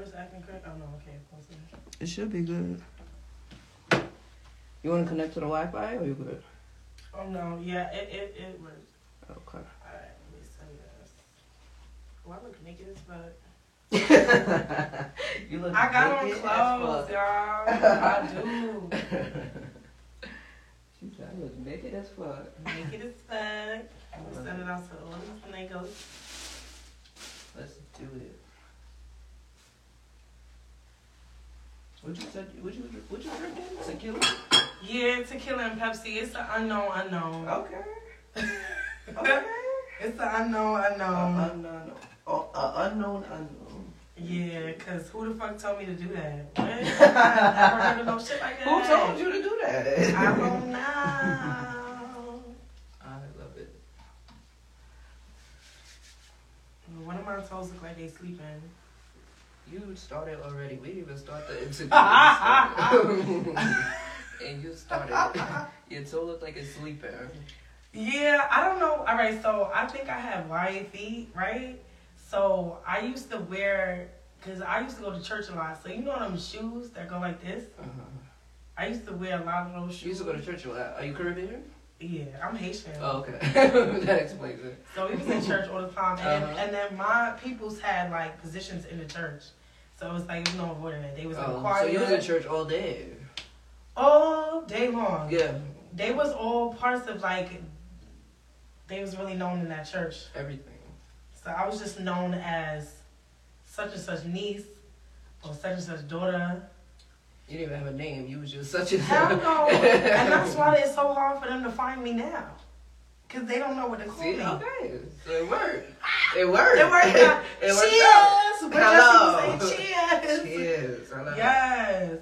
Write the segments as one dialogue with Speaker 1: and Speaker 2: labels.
Speaker 1: correct? Oh no, okay, close enough.
Speaker 2: It should be good. You want to connect to the Wi-Fi or you good?
Speaker 1: Oh no, yeah, it it, it works.
Speaker 2: Okay.
Speaker 1: Alright, let me send this. Oh, I look naked as fuck.
Speaker 2: you look
Speaker 1: I got on clothes, y'all. I do.
Speaker 2: She said I look naked as fuck.
Speaker 1: Naked as fuck. I'm gonna send it out to all these niggas.
Speaker 2: Let's do it. What you said? What you what you drinking? Tequila.
Speaker 1: Yeah, tequila and Pepsi. It's the unknown unknown.
Speaker 2: Okay. Okay.
Speaker 1: It's the unknown
Speaker 2: Uh,
Speaker 1: unknown.
Speaker 2: unknown. Oh, uh, unknown unknown.
Speaker 1: Yeah, cause who the fuck told me to do that? What? I never heard of no shit like that.
Speaker 2: Who told you to do that?
Speaker 1: I don't know.
Speaker 2: I love it.
Speaker 1: One of my toes look like they sleeping.
Speaker 2: You started already. We didn't even start the interview. and you started. Your toe looked like it's sleeping.
Speaker 1: Yeah, I don't know. All right, so I think I have wide feet, right? So I used to wear, cause I used to go to church a lot. So you know them shoes that go like this.
Speaker 2: Uh-huh.
Speaker 1: I used to wear a lot of those shoes.
Speaker 2: You used to go to church a lot. Are you Caribbean?
Speaker 1: Yeah, I'm Haitian.
Speaker 2: Oh, okay. that explains it.
Speaker 1: So we was in church all the time, and,
Speaker 2: Uh-huh.
Speaker 1: and then my peoples had like positions in the church. So it was like there's no avoiding it. They was in
Speaker 2: Oh,
Speaker 1: choir
Speaker 2: so you was in church all day.
Speaker 1: all day long.
Speaker 2: Yeah,
Speaker 1: They was all parts of like. They was really known in that church.
Speaker 2: everything.
Speaker 1: So I was just known as such and such niece or such and such daughter.
Speaker 2: You didn't even have a name. You was just such a.
Speaker 1: Hell no. and that's why it's so hard for them to find me now. Because they don't know what to call
Speaker 2: See,
Speaker 1: me.
Speaker 2: okay, so it worked. It worked.
Speaker 1: It worked
Speaker 2: it worked
Speaker 1: cheers!
Speaker 2: Hello.
Speaker 1: Cheers!
Speaker 2: Cheers. Hello.
Speaker 1: Yes.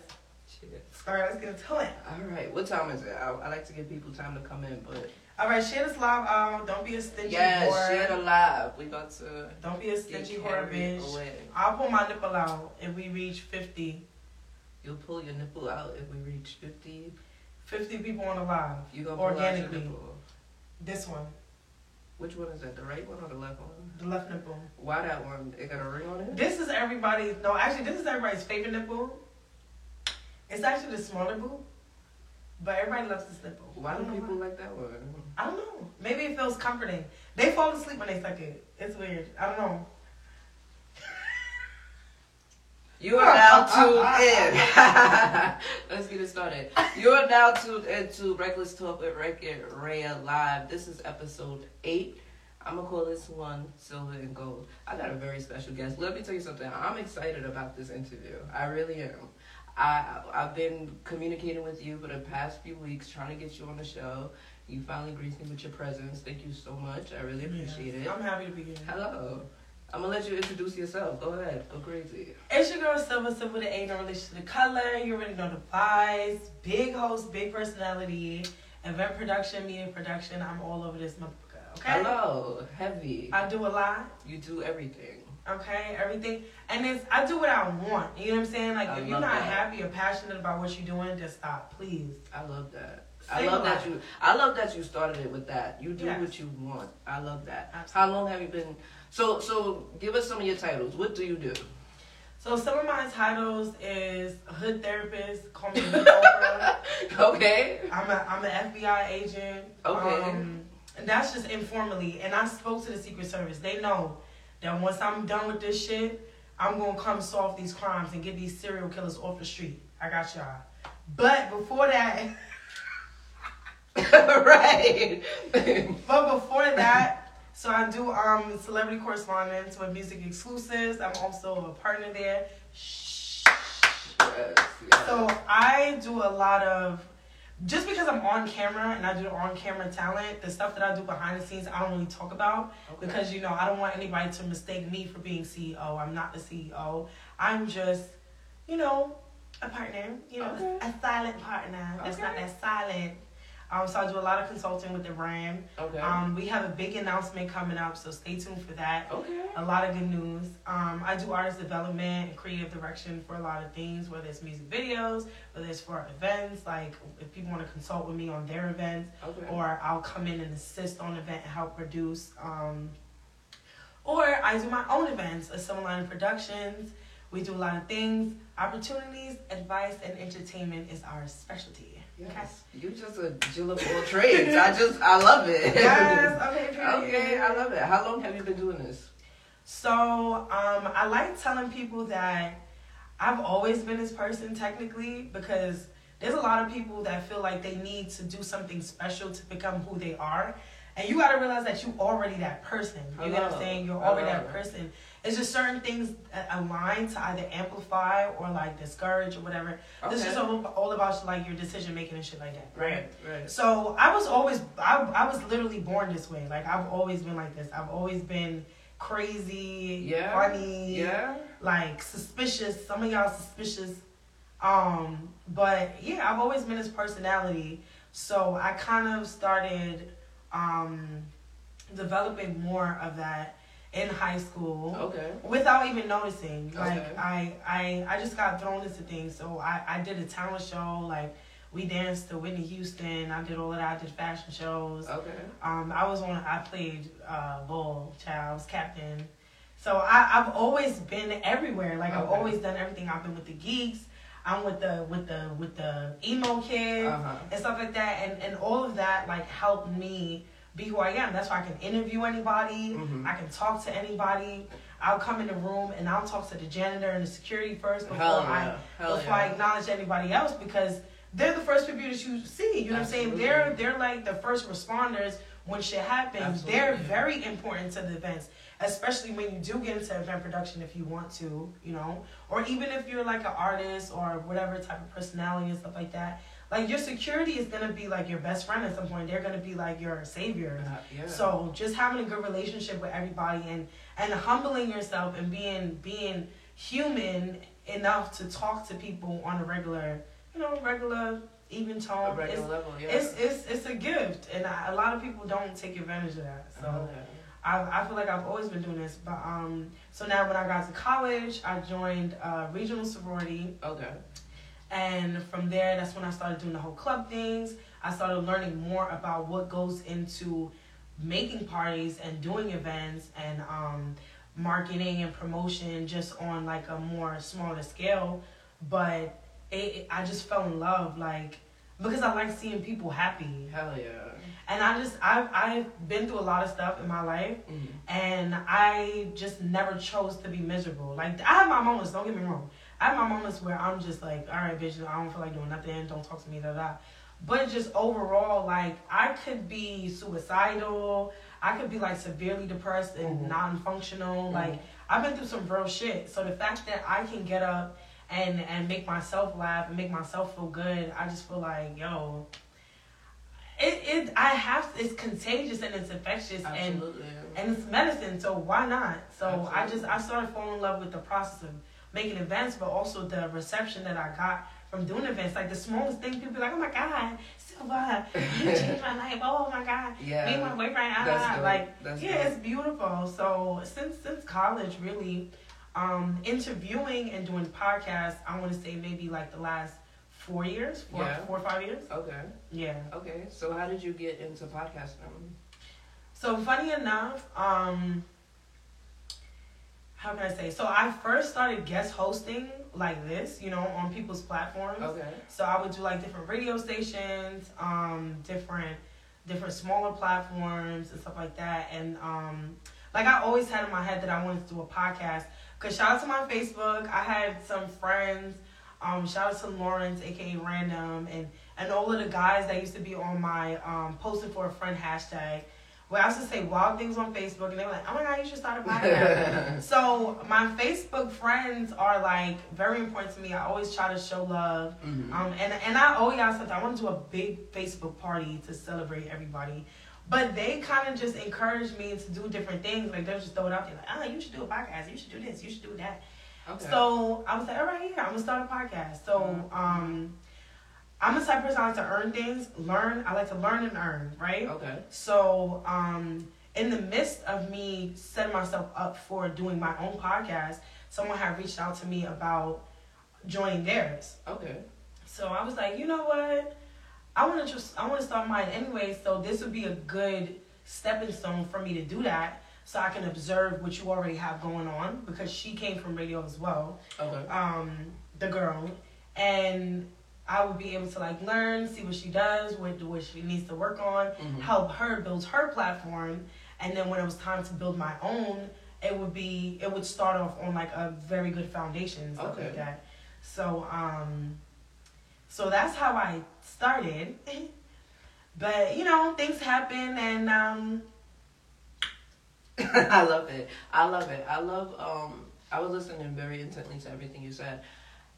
Speaker 2: Cheers.
Speaker 1: All right, let's get to it.
Speaker 2: All right. What time is it? I, I like to give people time to come in, but
Speaker 1: All right, share this live out. Don't be a stingy
Speaker 2: yes,
Speaker 1: whore.
Speaker 2: share the live. We about to
Speaker 1: Don't be a stingy whore, bitch.
Speaker 2: away.
Speaker 1: I'll pull my nipple out if we reach 50.
Speaker 2: You'll pull your nipple out if we reach fifty.
Speaker 1: 50 people on the live.
Speaker 2: You gonna pull out your
Speaker 1: Organically. This one,
Speaker 2: Which one is that? The right one or the left one?
Speaker 1: the left nipple.
Speaker 2: Why that one? It got a ring on it.
Speaker 1: This is everybody's. No, actually, this is everybody's favorite nipple. It's actually the smaller boob, but everybody loves this nipple.
Speaker 2: Why do people like that one?
Speaker 1: I don't know. Maybe it feels comforting. They fall asleep when they suck it. It's weird. I don't know.
Speaker 2: You are now tuned in. Let's get it started. You are now tuned into Reckless Talk with Record Raya Live. This is episode eight. I'm gonna call this one Silver and Gold. I got a very special guest. Let me tell you something. I'm excited about this interview. I really am. I I've been communicating with you for the past few weeks, trying to get you on the show. You finally graced me with your presence. Thank you so much. I really appreciate it.
Speaker 1: I'm happy to be here.
Speaker 2: Hello. I'm gonna let you introduce yourself. Go ahead. Go crazy.
Speaker 1: It's your girl Silver Silver with ain't no relation to the color. You already know the vibes. Big host, big personality, event production, media production. I'm all over this motherfucker. Okay.
Speaker 2: Hello. Heavy.
Speaker 1: I do a lot.
Speaker 2: You do everything.
Speaker 1: Okay, everything, and it's I do what I want. You know what I'm saying? Like
Speaker 2: I
Speaker 1: if you're not
Speaker 2: that.
Speaker 1: happy or passionate about what you're doing, just stop, please.
Speaker 2: I love that. I love that you. I love that you started it with that. You do
Speaker 1: Yes.
Speaker 2: what you want. I love that.
Speaker 1: Absolutely.
Speaker 2: How long have you been? So so give us some of your titles. What do you do?
Speaker 1: So some of my titles is hood therapist. Call me Oprah.
Speaker 2: Okay.
Speaker 1: I'm a I'm an FBI agent.
Speaker 2: Okay.
Speaker 1: Um, and that's just informally. And I spoke to the Secret Service. They know that once I'm done with this shit, I'm gonna come solve these crimes and get these serial killers off the street. I got y'all. But before that,
Speaker 2: right.
Speaker 1: but before that, so I do um celebrity correspondence with music exclusives. I'm also a partner there.
Speaker 2: Yes, yes.
Speaker 1: So I do a lot of just because I'm on camera and I do on camera talent, the stuff that I do behind the scenes I don't really talk about
Speaker 2: Okay.
Speaker 1: because you know I don't want anybody to mistake me for being CEO. I'm not the CEO. I'm just, you know, a partner. You know,
Speaker 2: Okay.
Speaker 1: a silent partner. That's not that silent. Um, so I do a lot of consulting with the brand.
Speaker 2: okay.
Speaker 1: Um, we have a big announcement coming up, so stay tuned for that
Speaker 2: okay.
Speaker 1: a lot of good news. Um, I do artist development and creative direction for a lot of things, whether it's music videos, whether it's for events, like if people want to consult with me on their events,
Speaker 2: Okay.
Speaker 1: or I'll come in and assist on event and help produce. Um, or I do my own events, a Summer Line Productions, We do a lot of things. Opportunities, advice, and entertainment is our specialty.
Speaker 2: Yes. You just a jill of all trades. I just I love it.
Speaker 1: Yes. Okay.
Speaker 2: okay. I love it. How long have you been doing this?
Speaker 1: So um, I like telling people that I've always been this person technically because there's a lot of people that feel like they need to do something special to become who they are. And you gotta realize that you're already that person. You know what I'm saying? You're already that person. It's just certain things align to either amplify or like discourage or whatever. Okay. This is all, all about like your decision making and shit like that.
Speaker 2: Right, right.
Speaker 1: So I was always I I was literally born this way. Like I've always been like this. I've always been crazy,
Speaker 2: yeah,
Speaker 1: funny,
Speaker 2: yeah,
Speaker 1: like suspicious. Some of y'all suspicious. Um, but yeah, I've always been this personality. So I kind of started um, developing more of that in high school.
Speaker 2: Okay.
Speaker 1: Without even noticing. Like okay. I, I I just got thrown into things. So I, I did a talent show, like we danced to Whitney Houston. I did all of that. I did fashion shows.
Speaker 2: Okay.
Speaker 1: Um, I was on. I played uh, bull, child, was captain. So I, I've always been everywhere. Like okay. I've always done everything. I've been with the geeks. I'm with the with the with the emo kids uh-huh. and stuff like that, and and all of that like helped me be who I am. That's why I can interview anybody.
Speaker 2: Mm-hmm.
Speaker 1: I can talk to anybody. I'll come in the room and I'll talk to the janitor and the security first before
Speaker 2: yeah.
Speaker 1: I Hell before yeah. I acknowledge anybody else because they're the first people that you see. You know Absolutely. what I'm saying? They're they're like the first responders when shit happens. Absolutely. They're very important to the events, especially when you do get into event production if you want to, you know, or even if you're like an artist or whatever type of personality and stuff like that. Like your security is gonna be like your best friend at some point. They're gonna be like your savior.
Speaker 2: Uh, yeah.
Speaker 1: So just having a good relationship with everybody and and humbling yourself and being being human enough to talk to people on a regular you know, regular even tone.
Speaker 2: A regular it's, level, yeah.
Speaker 1: It's it's it's a gift, and I, a lot of people don't take advantage of that. So.
Speaker 2: Oh, yeah.
Speaker 1: I, I feel like I've always been doing this, but um, so now when I got to college, I joined a regional sorority.
Speaker 2: Okay.
Speaker 1: And from there, that's when I started doing the whole club things. I started learning more about what goes into making parties and doing events and um, marketing and promotion just on like a more smaller scale. But it, I just fell in love, like because I like seeing people happy.
Speaker 2: Hell yeah.
Speaker 1: And I just I've I've been through a lot of stuff in my life,
Speaker 2: mm-hmm.
Speaker 1: and I just never chose to be miserable. Like I have my moments. Don't get me wrong. I have my moments where I'm just like, all right, bitch, I don't feel like doing nothing. Don't talk to me, da da. But just overall, like I could be suicidal. I could be like severely depressed and mm-hmm. non-functional. Mm-hmm. Like I've been through some real shit. So the fact that I can get up and and make myself laugh and make myself feel good. I just feel like yo, it it I have it's contagious and it's infectious
Speaker 2: Absolutely.
Speaker 1: and and it's medicine. So why not? So Absolutely. I just I started falling in love with the process of making events, but also the reception that I got from doing events. Like the smallest thing, people be like, "Oh my god, Silva, you changed my life! Oh my god,
Speaker 2: yeah,
Speaker 1: me and my boyfriend, ah, like That's yeah, it's beautiful." So since since college, really, um, interviewing and doing podcasts, I want to say maybe like the last four years, four, yeah. four or five years.
Speaker 2: Okay.
Speaker 1: Yeah.
Speaker 2: Okay. So how did you get into podcasting?
Speaker 1: So funny enough, um, how can I say? So I first started guest hosting like this, you know, on people's platforms.
Speaker 2: Okay.
Speaker 1: So I would do like different radio stations, um, different different smaller platforms and stuff like that. And um, like I always had in my head that I wanted to do a podcast Cause shout out to my Facebook. I had some friends. Um, shout out to Lawrence, aka Random, and and all of the guys that used to be on my um posting for a friend hashtag. Where I used to say wild things on Facebook, and they were like, "Oh my god, you should start a podcast." so my Facebook friends are like very important to me. I always try to show love,
Speaker 2: mm-hmm.
Speaker 1: um, and and I owe y'all something. I want to do a big Facebook party to celebrate everybody. But they kind of just encouraged me to do different things. Like they'll just throw it out there, like, oh, you should do a podcast. You should do this. You should do that. Okay. So I was like, all right, yeah, I'm gonna start a podcast. So mm-hmm. um, I'm the type of person I like to earn things, learn. I like to learn and earn, right?
Speaker 2: Okay.
Speaker 1: So um, in the midst of me setting myself up for doing my own podcast, someone had reached out to me about joining theirs.
Speaker 2: Okay.
Speaker 1: So I was like, you know what? I want to just I want to start mine anyway, so this would be a good stepping stone for me to do that. so I can observe what you already have going on because she came from radio as well.
Speaker 2: Okay.
Speaker 1: Um, the girl, and I would be able to like learn, see what she does, what what she needs to work on,
Speaker 2: Mhm.
Speaker 1: help her build her platform, and then when it was time to build my own, it would be it would start off on like a very good foundation stuff
Speaker 2: Okay.
Speaker 1: like that. So um, so that's how I started. but you know, things happen, and um,
Speaker 2: I love it. I love it. I love. Um, I was listening very intently to everything you said.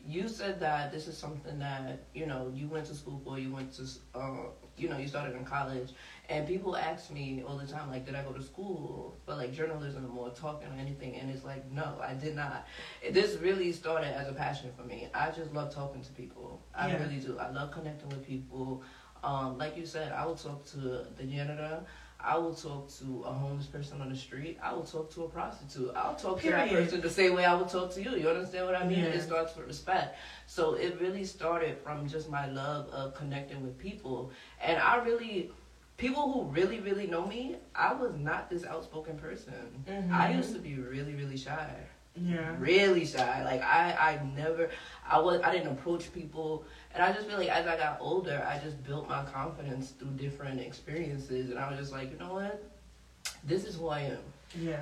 Speaker 2: You said that this is something that you know you went to school for. You went to, uh, you know, you started in college, and people ask me all the time, like, did I go to school for like journalism or talking or anything? And it's like, no, I did not. This really started as a passion for me. I just love talking to people. I
Speaker 1: Yeah.
Speaker 2: really do. I love connecting with people. Um, like you said, I will talk to the janitor. I will talk to a homeless person on the street. I will talk to a prostitute. I'll talk to that
Speaker 1: Period.
Speaker 2: person the same way I would talk to you. You understand what I mean?
Speaker 1: Yeah.
Speaker 2: It starts with respect. So it really started from just my love of connecting with people. And I really, people who really, really know me, I was not this outspoken person.
Speaker 1: Mhm.
Speaker 2: I used to be really, really shy
Speaker 1: yeah,
Speaker 2: really shy. Like I, I never, I was, I didn't approach people, and I just feel like as I got older, I just built my confidence through different experiences, and I was just like, you know what, this is who I am.
Speaker 1: yeah,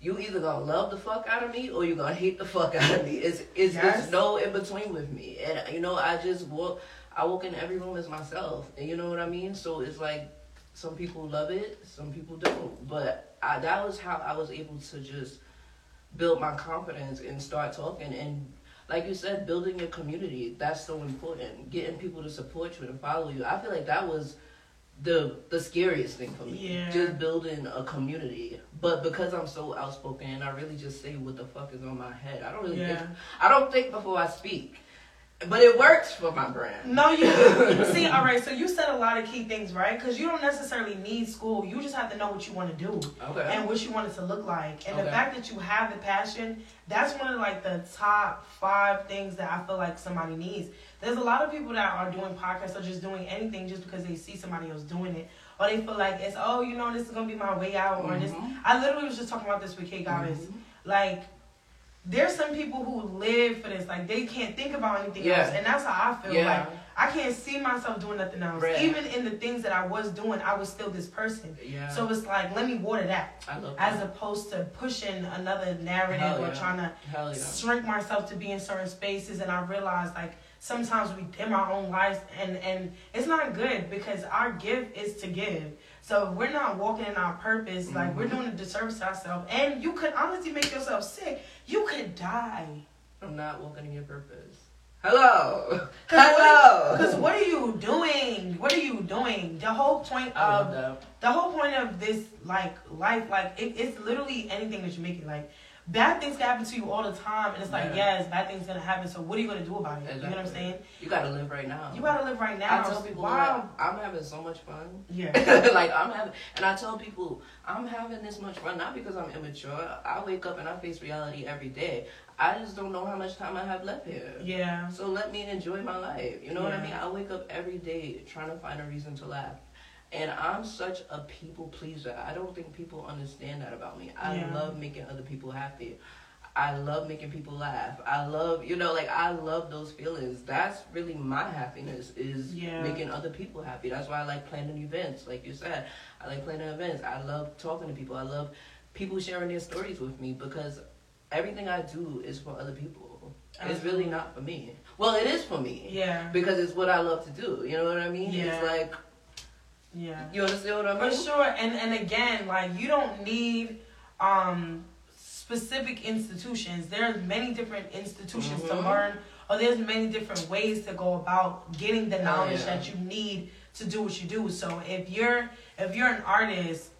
Speaker 2: You either gonna love the fuck out of me or you gonna hate the fuck out of me. It's it's,
Speaker 1: Yes.
Speaker 2: it's no in between with me, and you know I just walk. I walk in every room as myself, and you know what I mean. So it's like some people love it, some people don't. But I, that was how I was able to just build my confidence and start talking and. Like you said, building your community, that's so important. Getting people to support you and follow you. I feel like that was the the scariest thing for me.
Speaker 1: Yeah.
Speaker 2: Just building a community. But because I'm so outspoken, and I really just say what the fuck is on my head. I don't really
Speaker 1: yeah.
Speaker 2: think I don't think before I speak. But it works for my brand.
Speaker 1: No, you see. All right, so you said a lot of key things, right? Because you don't necessarily need school. You just have to know what you want to do
Speaker 2: Okay.
Speaker 1: and what you want it to look like. And the fact that you have the passion, that's one of like the top five things that I feel like somebody needs. There's a lot of people that are doing podcasts or just doing anything just because they see somebody else doing it, or they feel like it's oh, you know, this is gonna be my way out, or this.
Speaker 2: Mhm.
Speaker 1: I literally was just talking about this with Kay Gavis.
Speaker 2: Mhm.
Speaker 1: Like, there's some people who live for this. Like, they can't think about anything
Speaker 2: Yeah.
Speaker 1: else, and that's how I feel.
Speaker 2: Yeah.
Speaker 1: Like, I can't see myself doing nothing else.
Speaker 2: Right.
Speaker 1: Even in the things that I was doing, I was still this person.
Speaker 2: Yeah.
Speaker 1: So it's like, let me water that,
Speaker 2: I love
Speaker 1: as
Speaker 2: that.
Speaker 1: opposed to pushing another narrative
Speaker 2: Hell
Speaker 1: or
Speaker 2: yeah.
Speaker 1: trying to
Speaker 2: yeah.
Speaker 1: shrink myself to be in certain spaces. And I realized like sometimes we in our own lives, and and it's not good because our gift is to give. So if we're not walking in our purpose, like we're
Speaker 2: Mhm.
Speaker 1: doing a disservice to ourselves, and you could honestly make yourself sick. You could die.
Speaker 2: I'm not walking in your purpose. Hello.
Speaker 1: Cause
Speaker 2: Hello.
Speaker 1: Because what are you doing? What are you doing? The whole point of the whole point of this like life, like it, it's literally anything that you make it. Like bad things can happen to you all the time, and it's like
Speaker 2: Yeah.
Speaker 1: yes, bad things gonna happen. So what are you gonna do about it? You know what I'm saying?
Speaker 2: You gotta live right now.
Speaker 1: You gotta live right now.
Speaker 2: I tell people
Speaker 1: wow.
Speaker 2: I'm having so much fun.
Speaker 1: Yeah.
Speaker 2: like I'm having, and I tell people I'm having this much fun not because I'm immature. I wake up and I face reality every day. I just don't know how much time I have left here.
Speaker 1: Yeah.
Speaker 2: So let me enjoy my life. You know what I mean? I wake up every day trying to find a reason to laugh. And I'm such a people pleaser. I don't think people understand that about me. I
Speaker 1: Yeah.
Speaker 2: love making other people happy. I love making people laugh. I love, you know, like I love those feelings. That's really my happiness is
Speaker 1: Yeah.
Speaker 2: making other people happy. That's why I like planning events. Like you said, I like planning events. I love talking to people. I love people sharing their stories with me because everything I do is for other people. It's really
Speaker 1: uh-huh.
Speaker 2: not for me. Well, it is for me
Speaker 1: Yeah.
Speaker 2: because it's what I love to do. You know what I mean?
Speaker 1: Yeah.
Speaker 2: It's like
Speaker 1: Yeah.
Speaker 2: you understand what I
Speaker 1: For sure. And and again, like you don't need um specific institutions. There's many different institutions to
Speaker 2: Mhm.
Speaker 1: learn or there's many different ways to go about getting the
Speaker 2: Hell
Speaker 1: knowledge
Speaker 2: yeah.
Speaker 1: that you need to do what you do. So if you're if you're an artist,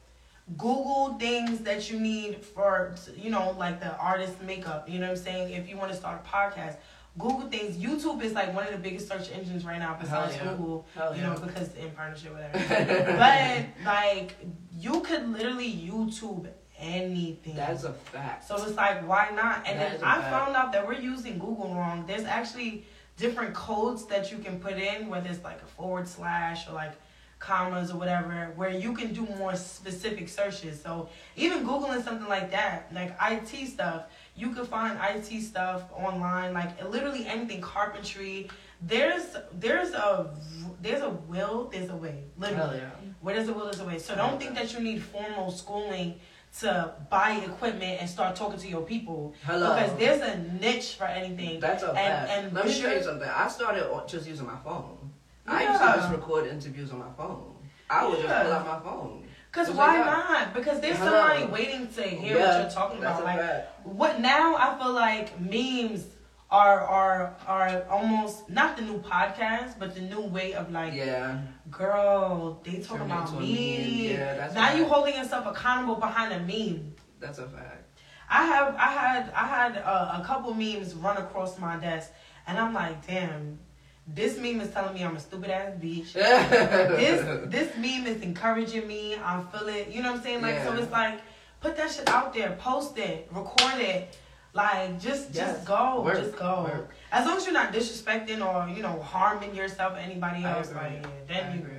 Speaker 1: Google things that you need for you know, like the artist makeup, you know what I'm saying? If you want to start a podcast, Google things. YouTube is like one of the biggest search engines right now besides
Speaker 2: yeah.
Speaker 1: Google
Speaker 2: Hell
Speaker 1: you
Speaker 2: yeah.
Speaker 1: know, because in partnership, whatever. but like, you could literally YouTube anything.
Speaker 2: That's a fact.
Speaker 1: so it's like, why not? And
Speaker 2: That
Speaker 1: then I
Speaker 2: fact.
Speaker 1: found out that we're using Google wrong. There's actually different codes that you can put in, whether it's like a forward slash or like commas or whatever, where you can do more specific searches. So even googling something like that, like IT stuff, you can find IT stuff online, like literally anything carpentry. There's there's a there's a will, there's a way. Literally,
Speaker 2: yeah.
Speaker 1: where there's a will, there's a way. So don't think that you need formal schooling to buy equipment and start talking to your people.
Speaker 2: Hello.
Speaker 1: Because there's a niche for anything.
Speaker 2: That's a
Speaker 1: And-
Speaker 2: fact.
Speaker 1: and
Speaker 2: Let me show you something. I started just using my phone. I used to
Speaker 1: Yeah.
Speaker 2: just record interviews on my phone. I would
Speaker 1: Yeah.
Speaker 2: just pull out my phone.
Speaker 1: Because why not? Because there's
Speaker 2: Hello.
Speaker 1: somebody waiting to hear what you're talking about. Like what now? I feel like memes are are are almost not the new podcast, but the new way of like,
Speaker 2: Yeah.
Speaker 1: girl, they talking
Speaker 2: Turn
Speaker 1: about me.
Speaker 2: Yeah, that's
Speaker 1: now you holding yourself accountable behind a meme.
Speaker 2: That's a fact.
Speaker 1: I have I had I had a, a couple memes run across my desk, and I'm like, damn, this meme is telling me I'm a stupid ass bitch. this this meme is encouraging me. I feel it. You know what I'm saying? Like so, it's like put that shit out there, post it, record it. Like just
Speaker 2: Yes.
Speaker 1: just go,
Speaker 2: Work.
Speaker 1: just go.
Speaker 2: Work.
Speaker 1: As long as you're not disrespecting or you know harming yourself or anybody else, like yeah, then you.
Speaker 2: agree.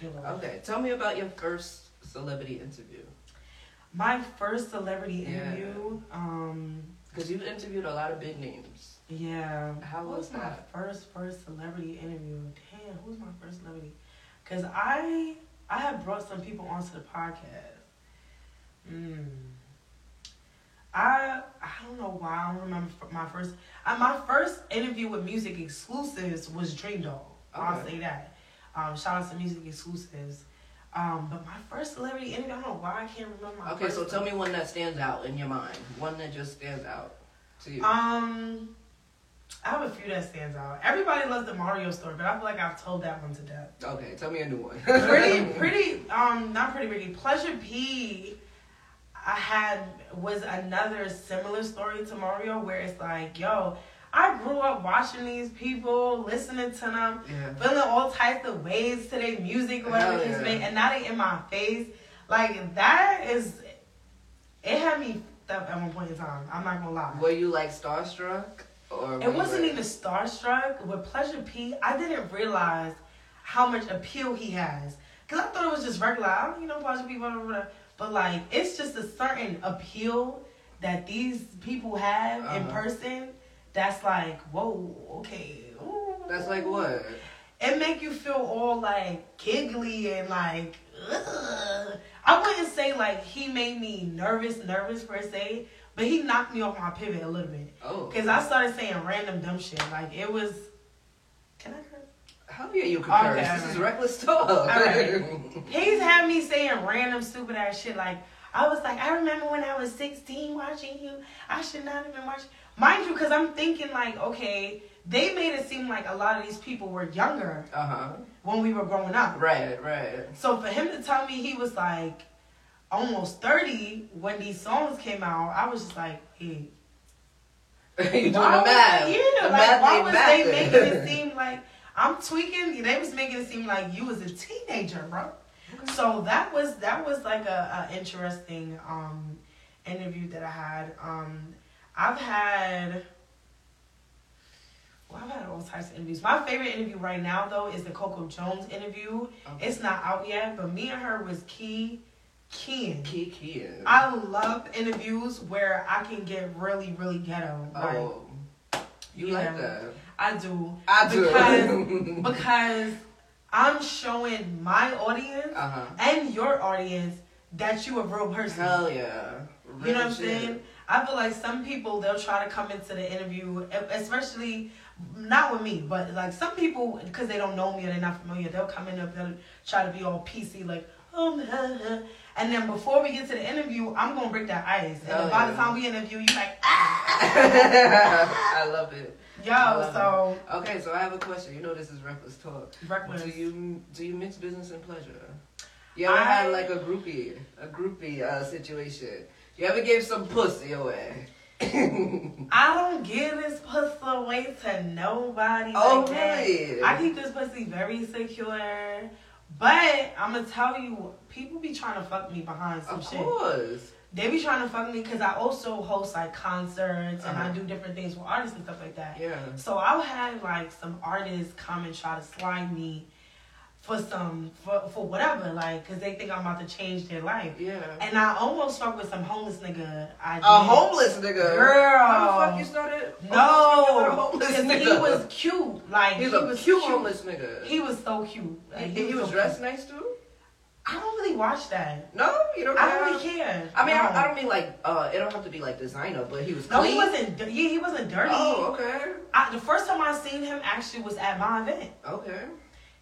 Speaker 1: you know.
Speaker 2: Okay, tell me about your first celebrity interview.
Speaker 1: My first celebrity
Speaker 2: Yeah.
Speaker 1: interview. Um.
Speaker 2: Because you've interviewed a lot of big names.
Speaker 1: Yeah.
Speaker 2: How
Speaker 1: Who
Speaker 2: was
Speaker 1: my
Speaker 2: that?
Speaker 1: first first celebrity interview? Damn, who was my first celebrity? Cause I I had brought some people onto the podcast. Mm. I I don't know why I don't remember my first. Uh, my first interview with Music Exclusives was DreamDoll. I'll say that. Um, shout out to Music Exclusives. Um, but my first celebrity interview, I don't know why I can't remember my
Speaker 2: Okay, so tell me one that stands out in your mind. One that just stands out to you.
Speaker 1: Um, I have a few that stands out. Everybody loves the Mario story, but I feel like I've told that one to death.
Speaker 2: okay, tell me a new one.
Speaker 1: pretty, pretty, um, not pretty, pretty. Pleasure P. I had was another similar story to Mario, where it's like, yo, I grew up watching these people, listening to them,
Speaker 2: Yeah.
Speaker 1: feeling all types of ways to their music or whatever
Speaker 2: yeah.
Speaker 1: may, and now they in my face. Like that is, it had me at one point in time. I'm not gonna lie.
Speaker 2: Were you like starstruck? Or
Speaker 1: It wasn't even starstruck with Pleasure P. I didn't realize how much appeal he has. Cause I thought it was just regular. I don't, you know, Pleasure P. But like, it's just a certain appeal that these people have in
Speaker 2: Uh-huh.
Speaker 1: person. That's like, whoa, okay. ooh.
Speaker 2: That's like what?
Speaker 1: It make you feel all like giggly and like. Ugh. I wouldn't say like he made me nervous, nervous per se, but he knocked me off my pivot a little bit.
Speaker 2: Oh.
Speaker 1: Cause I started saying random dumb shit. Like it was. Can I curse?
Speaker 2: How yeah you can
Speaker 1: Okay,
Speaker 2: curse? This is reckless talk.
Speaker 1: Alright. He's had me saying random stupid ass shit. Like I was like, I remember when I was 16 watching you. I should not have been watching. Mind you, cause I'm thinking like, okay, they made it seem like a lot of these people were younger
Speaker 2: Uh huh.
Speaker 1: when we were growing up.
Speaker 2: Right, right.
Speaker 1: So for him to tell me he was like almost 30 when these songs came out, I was just like, hey.
Speaker 2: you doing the math?
Speaker 1: they- Yeah,
Speaker 2: the
Speaker 1: like
Speaker 2: math
Speaker 1: why was they
Speaker 2: mathing.
Speaker 1: making it seem like I'm tweaking? They was making it seem like you was a teenager, bro. So that was that was like a, a interesting um interview that I had. Um I've had well, I've had all types of interviews. My favorite interview right now though is the Coco Jones interview.
Speaker 2: Okay.
Speaker 1: It's not out yet, but me and her was key
Speaker 2: Kiki.
Speaker 1: I love interviews where I can get really, really ghetto. Like,
Speaker 2: Oh. You
Speaker 1: Yeah.
Speaker 2: like that?
Speaker 1: I do.
Speaker 2: I do.
Speaker 1: Because, because I'm showing my audience
Speaker 2: uh huh.
Speaker 1: and your audience that you a real person.
Speaker 2: Hell yeah.
Speaker 1: you know what I'm
Speaker 2: shit.
Speaker 1: saying? I feel like some people they'll try to come into the interview, especially not with me, but like some people because they don't know me or they're not familiar, they'll come in and they'll try to be all PC like and then before we get to the interview, I'm gonna break that ice, and then by
Speaker 2: yeah.
Speaker 1: the time we interview, you like ah,
Speaker 2: I love it. I
Speaker 1: yo,
Speaker 2: love
Speaker 1: so
Speaker 2: Okay, so I have a question. You know this is reckless talk.
Speaker 1: reckless.
Speaker 2: Do you do you mix business and pleasure? You ever had like a groupie, a groupie uh, situation? You ever gave some pussy away?
Speaker 1: I don't give this pussy away to nobody.
Speaker 2: Oh,
Speaker 1: like that. I keep this pussy very secure. But I'm gonna tell you, people be trying to fuck me behind some
Speaker 2: of
Speaker 1: shit.
Speaker 2: course.
Speaker 1: They be trying to fuck me because I also host like concerts and I
Speaker 2: Uh-huh.
Speaker 1: do different things with artists and stuff like that.
Speaker 2: Yeah.
Speaker 1: So I'll have like some artists come and try to slide me for some for, for whatever, like, cause they think I'm about to change their life.
Speaker 2: Yeah.
Speaker 1: And I almost fucked with some homeless nigga. I
Speaker 2: A homeless nigga.
Speaker 1: Girl.
Speaker 2: How the fuck you started?
Speaker 1: No, because
Speaker 2: nigga.
Speaker 1: he was cute. Like
Speaker 2: He's
Speaker 1: he
Speaker 2: a
Speaker 1: was
Speaker 2: cute homeless nigga.
Speaker 1: He was so cute. Like,
Speaker 2: he, he was
Speaker 1: so
Speaker 2: dressed
Speaker 1: cute.
Speaker 2: nice too.
Speaker 1: I don't really watch that.
Speaker 2: No, you don't.
Speaker 1: I don't really care.
Speaker 2: I mean,
Speaker 1: no.
Speaker 2: I, I don't mean like uh, it don't have to be like designer, but he was
Speaker 1: No, he wasn't. Yeah, he wasn't dirty.
Speaker 2: Oh, okay,
Speaker 1: I, the first time I seen him actually was at my event.
Speaker 2: okay.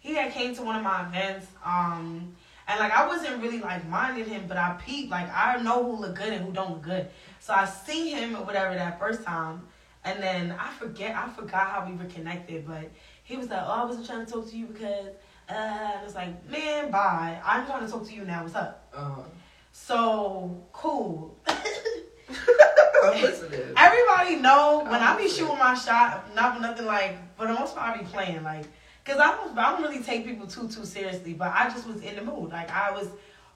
Speaker 1: He had came to one of my events, um, and like I wasn't really like minding him, but I peeped. Like I know who look good and who don't look good. So I see him or whatever that first time, and then I forget. I forgot how we were connected, but he was like, "Oh, I wasn't trying to talk to you because." Uh, and it's like, man, bye. I'm trying to talk to you now. What's up?
Speaker 2: Uh-huh.
Speaker 1: So cool. Everybody know when I be shooting my shot, not nothing like. For the most part, I be playing like, cause I don't, I don't really take people too too seriously. But I just was in the mood. Like I was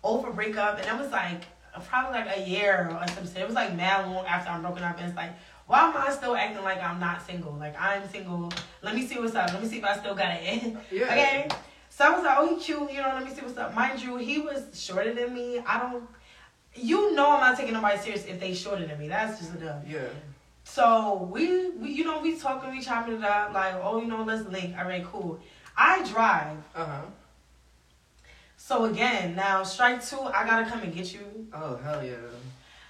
Speaker 1: over breakup, and I was like probably like a year or something. It was like mad long after I'm broken up, and it's like, why am I still acting like I'm not single? Like I'm single. Let me see what's up. Let me see if I still got it.
Speaker 2: Yeah.
Speaker 1: Okay. So I was like, oh, he cute. You know, let me see what's up. Mind you, he was shorter than me. I don't. You know, I'm not taking nobody serious if they shorter than me. That's just a dub.
Speaker 2: Yeah.
Speaker 1: So we, we, you know, we talking, we chopping it up, like, oh, you know, let's link. All right, cool. I drive.
Speaker 2: Uh huh.
Speaker 1: So again, now strike two, I gotta come and get you.
Speaker 2: Oh hell yeah.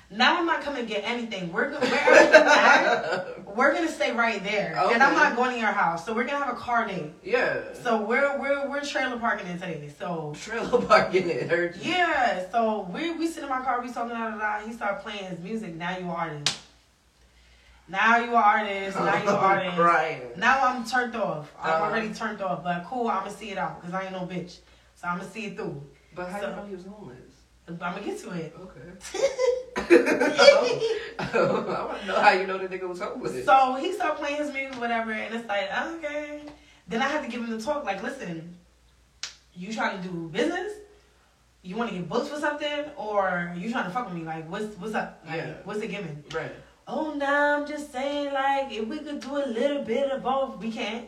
Speaker 1: Now I'm not coming to get anything. We're go- wherever you at, we're gonna stay right there, and I'm not going to your house. So we're gonna have a car date.
Speaker 2: yeah.
Speaker 1: So we're we're we're trailer parking it today. So
Speaker 2: Trailer parking it hurt. you.
Speaker 1: yeah, so we we sit in my car, we talking da da da. He started playing his music. Now you artist. Now you are artist. Now you
Speaker 2: I'm
Speaker 1: artist.
Speaker 2: crying.
Speaker 1: Now I'm turned off. I'm
Speaker 2: Uh-huh.
Speaker 1: already turned off, but cool. I'm gonna see it out because I ain't no bitch. So I'm gonna see it through.
Speaker 2: But how
Speaker 1: So-
Speaker 2: you know he was homeless?
Speaker 1: I'm gonna get to it.
Speaker 2: Okay. I want to know how you know the nigga was homeless.
Speaker 1: So he started playing his music, whatever, and it's like, okay. Then I had to give him the talk, like, listen, you trying to do business? You want to get booked for something, or you trying to fuck with me? Like, what's what's up? Like,
Speaker 2: Yeah.
Speaker 1: What's it giving?
Speaker 2: right.
Speaker 1: Oh, nah, I'm just saying, like, if we could do a little bit of both, we can't.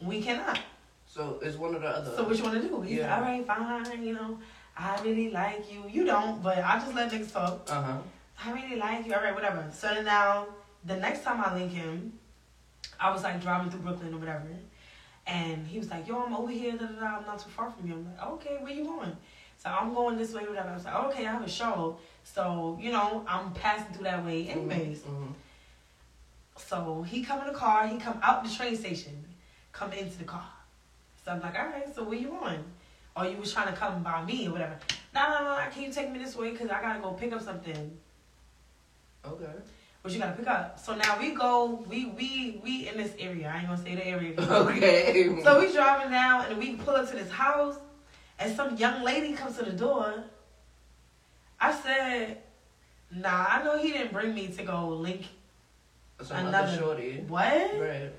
Speaker 1: We cannot.
Speaker 2: So it's one or the other.
Speaker 1: So what you want to do? He's
Speaker 2: Yeah.
Speaker 1: all right, fine. You know, I really like you. You don't, but I just let niggas talk.
Speaker 2: Uh huh.
Speaker 1: I really like you. All right, whatever. So then now, the next time I link him, I was like driving through Brooklyn or whatever, and he was like, "Yo, I'm over here. Da, da, da. I'm not too far from you." I'm like, "Okay, where you going?" So I'm going this way, whatever. I was like, "Okay, I have a show, so you know I'm passing through that way anyways."
Speaker 2: Mhm.
Speaker 1: So he come in the car. He come out the train station, come into the car. So I'm like, "All right, so where you going?" Or you was trying to come by me or whatever. No, no, no. Can you take me this way? Cause I gotta go pick up something.
Speaker 2: Okay.
Speaker 1: What you gotta pick up. So now we go, we we we in this area. I ain't gonna say the area.
Speaker 2: Okay.
Speaker 1: So we driving down and we pull up to this house and some young lady comes to the door. I said, Nah, I know he didn't bring me to go link
Speaker 2: Some
Speaker 1: another
Speaker 2: shorty.
Speaker 1: What?
Speaker 2: Right.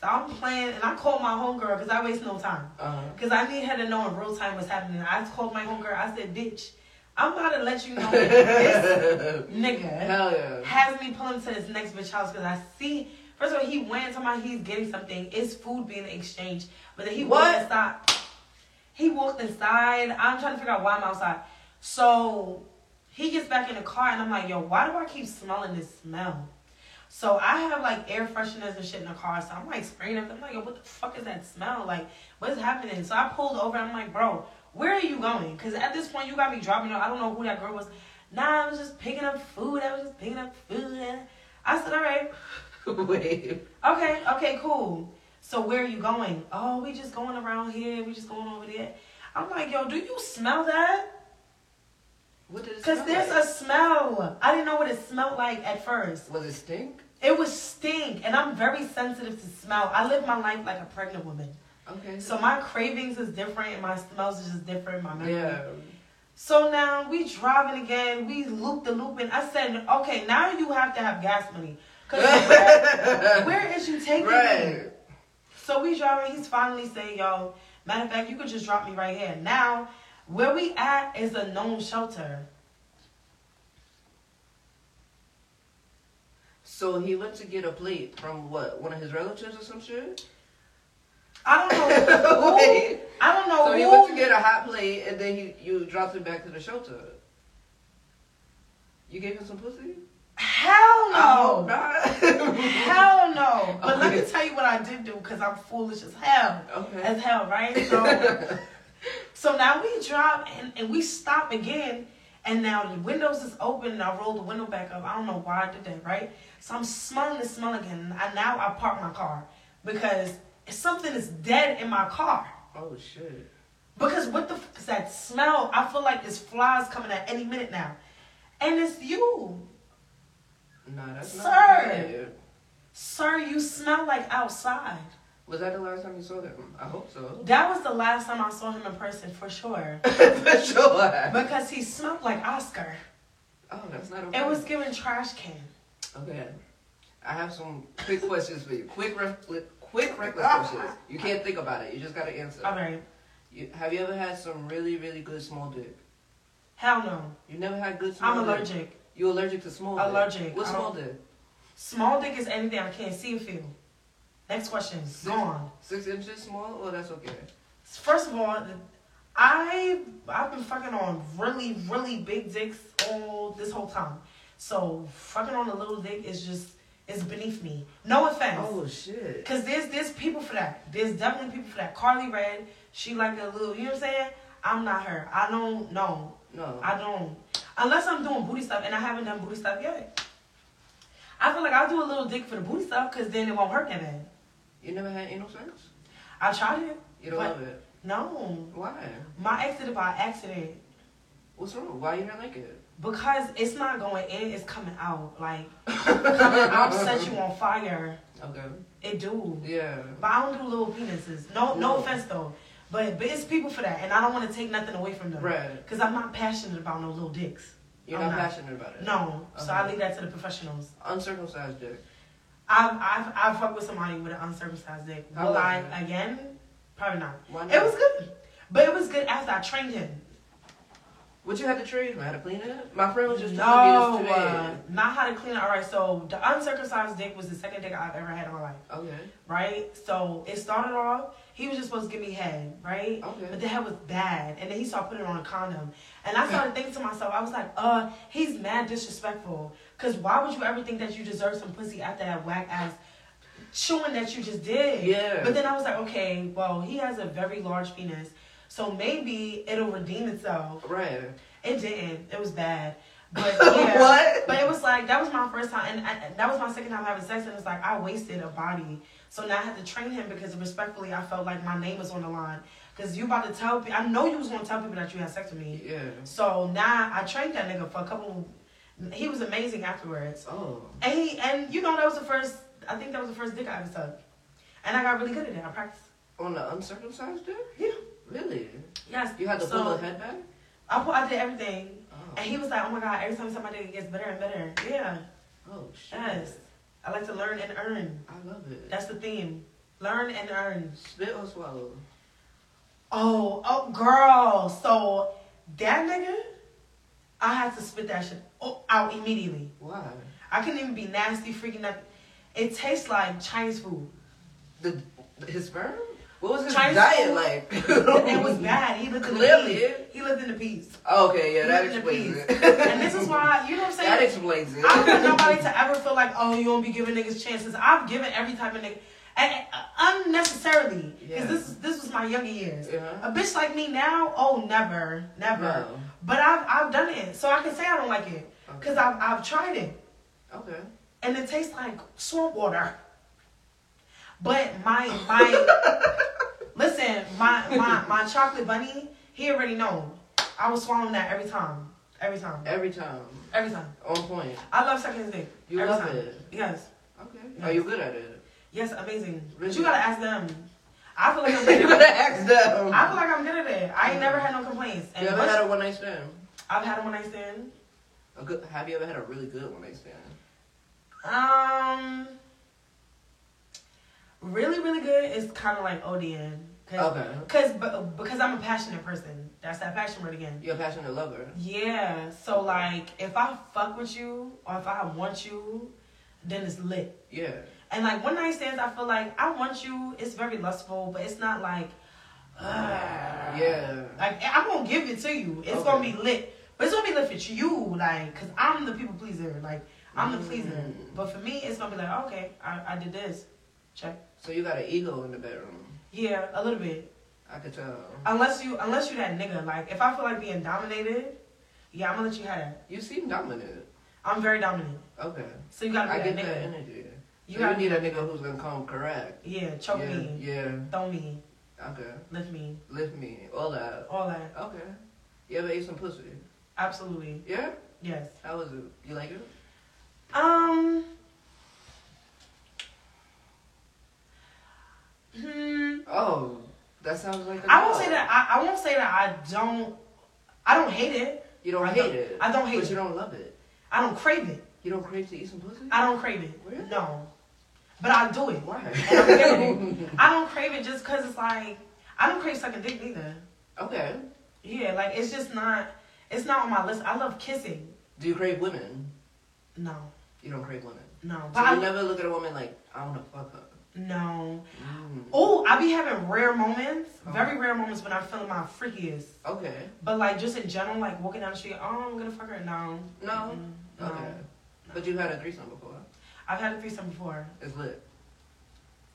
Speaker 1: So I'm playing and I called my homegirl because I waste no time.
Speaker 2: Uh-huh.
Speaker 1: Because I need her to know in real time what's happening. I called my homegirl, I said, bitch, I'm about to let you know that this nigga
Speaker 2: yeah.
Speaker 1: has me pulling to this next bitch house because I see. First of all, he went talking about he's getting something. It's food being exchanged, but then he
Speaker 2: What?
Speaker 1: walked inside. He walked inside. I'm trying to figure out why I'm outside. So he gets back in the car and I'm like, yo, why do I keep smelling this smell? So I have like air fresheners and shit in the car. So I'm like spraying them. I'm like, yo, what the fuck is that smell? Like, what's happening? So I pulled over. I'm like, bro, where are you going? Because at this point, you got me dropping. Off. I don't know who that girl was. Nah, I was just picking up food. I was just picking up food. And I said, all right.
Speaker 2: Wait.
Speaker 1: Okay, okay, cool. So where are you going? Oh, we just going around here. We just going over there. I'm like, yo, do you smell that?
Speaker 2: What did it
Speaker 1: Because there's
Speaker 2: like?
Speaker 1: a smell. I didn't know what it smelled like at first.
Speaker 2: Was it stink?
Speaker 1: It was stink, and I'm very sensitive to smell. I live my life like a pregnant woman.
Speaker 2: Okay.
Speaker 1: So my cravings is different, my smells is just different. My memory.
Speaker 2: yeah.
Speaker 1: So now we driving again. We loop the loop, and I said, okay, now you have to have gas money. Cause where, where is you taking me? So we driving. He's finally saying, "Yo, matter of fact, you could just drop me right here." Now, where we at is a known shelter.
Speaker 2: So he went to get a plate from what? One of his relatives or some shit?
Speaker 1: I don't know. Who, I don't know
Speaker 2: So
Speaker 1: who.
Speaker 2: you went to get a hot plate and then he you dropped him back to the shelter. You gave him some pussy?
Speaker 1: Hell
Speaker 2: Oh,
Speaker 1: no.
Speaker 2: not.
Speaker 1: Hell no. But let me tell you what I did do because I'm foolish as hell.
Speaker 2: Okay.
Speaker 1: As hell, right? So, so now we drop and, and we stop again. And now the windows is open and I roll the window back up. I don't know why I did that, right? So I'm smelling the smell again. And now I park my car because something is dead in my car.
Speaker 2: oh shit.
Speaker 1: Because what the fuck is that smell? I feel like there's flies coming at any minute now. And it's you.
Speaker 2: Nah, that's
Speaker 1: Sir.
Speaker 2: not good.
Speaker 1: Sir, you smell like outside.
Speaker 2: Was that the last time you saw them? I hope so.
Speaker 1: That was the last time I saw him in person for sure.
Speaker 2: For sure.
Speaker 1: Because he smelled like Oscar.
Speaker 2: Oh, that's not okay.
Speaker 1: It was giving trash can.
Speaker 2: Okay. I have some quick questions for you. Quick, ref- quick reckless questions. You can't think about it. You just gotta answer.
Speaker 1: Alright.
Speaker 2: You, have you ever had some really, really good small dick?
Speaker 1: Hell no.
Speaker 2: You never had good small
Speaker 1: I'm
Speaker 2: dick?
Speaker 1: allergic.
Speaker 2: You allergic to small dick?
Speaker 1: Allergic.
Speaker 2: What's small dick?
Speaker 1: Small dick is anything I can't see or feel. Next question. Go on.
Speaker 2: Six inches small? Oh, that's okay.
Speaker 1: First of all, I I've been fucking on really really big dicks all this whole time. So fucking on a little dick is just is beneath me. No offense.
Speaker 2: Oh shit.
Speaker 1: Cause there's there's people for that. There's definitely people for that. Carly Red, she like a little. You know what I'm saying? I'm not her. I don't know.
Speaker 2: No.
Speaker 1: I don't. Unless I'm doing booty stuff, and I haven't done booty stuff yet. I feel like I'll do a little dick for the booty stuff, cause then it won't hurt that bad.
Speaker 2: You never had anal sex?
Speaker 1: I tried it.
Speaker 2: You don't love it?
Speaker 1: No,
Speaker 2: Why?
Speaker 1: my ex did it by accident.
Speaker 2: What's wrong? Why you not like it?
Speaker 1: Because it's not going in, it's coming out. Like coming out set you on fire.
Speaker 2: Okay.
Speaker 1: It do.
Speaker 2: Yeah.
Speaker 1: But I don't do little penises. No, no
Speaker 2: No.
Speaker 1: offense though. But but it's people for that, and I don't want to take nothing away from them.
Speaker 2: Right.
Speaker 1: Cause I'm not passionate about no little dicks.
Speaker 2: You're not,
Speaker 1: not.
Speaker 2: passionate about it?
Speaker 1: No. So I leave that to the professionals.
Speaker 2: Uncircumcised dick.
Speaker 1: I've I've I've fucked with somebody with an uncircumcised dick.
Speaker 2: How
Speaker 1: Will I
Speaker 2: it?
Speaker 1: again? Probably not.
Speaker 2: Why not?
Speaker 1: It was good, but it was good after I trained him.
Speaker 2: What you had to train? How to clean it? My friend was just
Speaker 1: no,
Speaker 2: telling me this today.
Speaker 1: uh, not how to clean it. All right, so the uncircumcised dick was the second dick I've ever had in my life.
Speaker 2: Okay.
Speaker 1: Right. So it started off. He was just supposed to give me head, right?
Speaker 2: Okay.
Speaker 1: But the head was bad, and then he started putting it on a condom, and I started thinking to myself, I was like, uh, he's mad disrespectful. Cause why would you ever think that you deserve some pussy after that whack ass chewing that you just did?
Speaker 2: Yeah.
Speaker 1: But then I was like, okay, well, he has a very large penis, so maybe it'll redeem itself.
Speaker 2: Right.
Speaker 1: It didn't. It was bad. But yeah.
Speaker 2: What?
Speaker 1: But it was like that was my first time, and I, that was my second time having sex, and it's like I wasted a body. So now I had to train him because respectfully, I felt like my name was on the line. Because you about to tell people, I know you was gonna tell people that you had sex with me.
Speaker 2: Yeah.
Speaker 1: So now I trained that nigga for a couple. He was amazing afterwards,
Speaker 2: Oh.
Speaker 1: and he and you know that was the first. I think that was the first dick I ever sucked, and I got really good at it. I practiced.
Speaker 2: On the uncircumcised dick?
Speaker 1: Yeah.
Speaker 2: Really?
Speaker 1: Yes.
Speaker 2: You had to
Speaker 1: so,
Speaker 2: pull the head back?
Speaker 1: I put, I did everything,
Speaker 2: Oh.
Speaker 1: and he was like, "Oh my god!" Every time you suck my dick, it gets better and better. Yeah.
Speaker 2: Oh shit.
Speaker 1: Yes. I like to learn and earn.
Speaker 2: I love it.
Speaker 1: That's the theme. Learn and earn.
Speaker 2: Spit or swallow?
Speaker 1: Oh, oh, girl. So that nigga, I had to spit that shit out immediately.
Speaker 2: Why?
Speaker 1: I couldn't even be nasty, freaking up. It tastes like Chinese food.
Speaker 2: The his sperm? What was his
Speaker 1: Chinese
Speaker 2: diet
Speaker 1: food.
Speaker 2: like?
Speaker 1: it was bad. He lived in
Speaker 2: Clearly.
Speaker 1: the peace. He lived in the peas.
Speaker 2: Okay, yeah, that explains it.
Speaker 1: And this is why, you know what I'm saying?
Speaker 2: that explains it.
Speaker 1: I don't want nobody to ever feel like, oh, you don't be giving niggas chances. I've given every type of nigga, and, uh, unnecessarily. Because
Speaker 2: Yeah.
Speaker 1: this this was my younger years.
Speaker 2: Yeah.
Speaker 1: A bitch like me now, oh, never, never.
Speaker 2: No.
Speaker 1: But I've I've done it, so I can say I don't like it because I've I've tried it,
Speaker 2: Okay.
Speaker 1: and it tastes like swamp water. But my my listen, my my my chocolate bunny, he already know. I was swallowing that every time, every time,
Speaker 2: Every time.
Speaker 1: every time.
Speaker 2: On point.
Speaker 1: I love sucking his dick.
Speaker 2: You
Speaker 1: every
Speaker 2: love
Speaker 1: time.
Speaker 2: it.
Speaker 1: Yes.
Speaker 2: Okay.
Speaker 1: Yes.
Speaker 2: Are you good at it?
Speaker 1: Yes, amazing. But you gotta ask them. I feel like I'm good
Speaker 2: you
Speaker 1: at
Speaker 2: gotta
Speaker 1: it.
Speaker 2: ask them.
Speaker 1: I feel like I'm good at it. I ain't never had no complaints. And
Speaker 2: you ever had a one night stand?
Speaker 1: I've had a one night stand.
Speaker 2: A good, have you ever had a really good one night stand?
Speaker 1: Um, really, really good is kind of like ODN. Cause,
Speaker 2: Okay.
Speaker 1: Cause, but, because I'm a passionate person. That's that passion word again.
Speaker 2: You're a passionate lover.
Speaker 1: Yeah. So like, if I fuck with you or if I want you, then it's lit.
Speaker 2: Yeah.
Speaker 1: And like one night stands, I feel like I want you. It's very lustful, but it's not like. Uh,
Speaker 2: Yeah.
Speaker 1: Like I'm gonna give it to you. It's
Speaker 2: Okay.
Speaker 1: gonna be lit, but it's gonna be lit for you. Like, cause I'm the people pleaser. Like I'm the pleaser.
Speaker 2: Mm.
Speaker 1: But for me, it's gonna be like, okay, I, I did this. Check.
Speaker 2: So you got an ego in the bedroom.
Speaker 1: Yeah, a little bit.
Speaker 2: I could tell.
Speaker 1: Unless you, unless you that nigga. Like if I feel like being dominated, yeah, I'm gonna let you have that.
Speaker 2: You seem dominant.
Speaker 1: I'm very dominant.
Speaker 2: Okay.
Speaker 1: So you gotta be
Speaker 2: I
Speaker 1: that
Speaker 2: get that
Speaker 1: nigga.
Speaker 2: energy.
Speaker 1: You
Speaker 2: You,
Speaker 1: gotta
Speaker 2: you need a nigga who's gonna come correct.
Speaker 1: Yeah, choke
Speaker 2: yeah,
Speaker 1: me,
Speaker 2: Yeah.
Speaker 1: throw me,
Speaker 2: Okay.
Speaker 1: lift me,
Speaker 2: Lift me. All that.
Speaker 1: all that.
Speaker 2: Okay. You ever ate some pussy?
Speaker 1: Absolutely.
Speaker 2: Yeah?
Speaker 1: Yes.
Speaker 2: How was it? You like it?
Speaker 1: Um. Hmm.
Speaker 2: Oh, that sounds like a
Speaker 1: I won't say that. I, I won't say that I don't. I don't hate it.
Speaker 2: You don't
Speaker 1: I
Speaker 2: hate
Speaker 1: don't-
Speaker 2: it.
Speaker 1: I don't hate
Speaker 2: But
Speaker 1: it.
Speaker 2: you don't love it.
Speaker 1: I don't crave it.
Speaker 2: You don't crave to eat some pussy?
Speaker 1: I don't crave it.
Speaker 2: Really?
Speaker 1: No. But I do it.
Speaker 2: Why?
Speaker 1: And I'm giving I don't crave it just because it's like I don't crave sucking dick neither.
Speaker 2: okay.
Speaker 1: Yeah, like it's just not. It's not on my list. I love kissing.
Speaker 2: Do you crave women?
Speaker 1: No,
Speaker 2: You don't crave women.
Speaker 1: no.
Speaker 2: So you
Speaker 1: I,
Speaker 2: never look at a woman like, I want to fuck her.
Speaker 1: No.
Speaker 2: Mm.
Speaker 1: Oh, I be having rare moments,
Speaker 2: Oh.
Speaker 1: very rare moments when I'm feeling my freakiest.
Speaker 2: Okay.
Speaker 1: But like just in general, like walking down the street, oh, I'm gonna fuck her. No,
Speaker 2: No.
Speaker 1: Mm-mm. no.
Speaker 2: Okay. But you had a threesome before.
Speaker 1: I've had a threesome before.
Speaker 2: It's lit.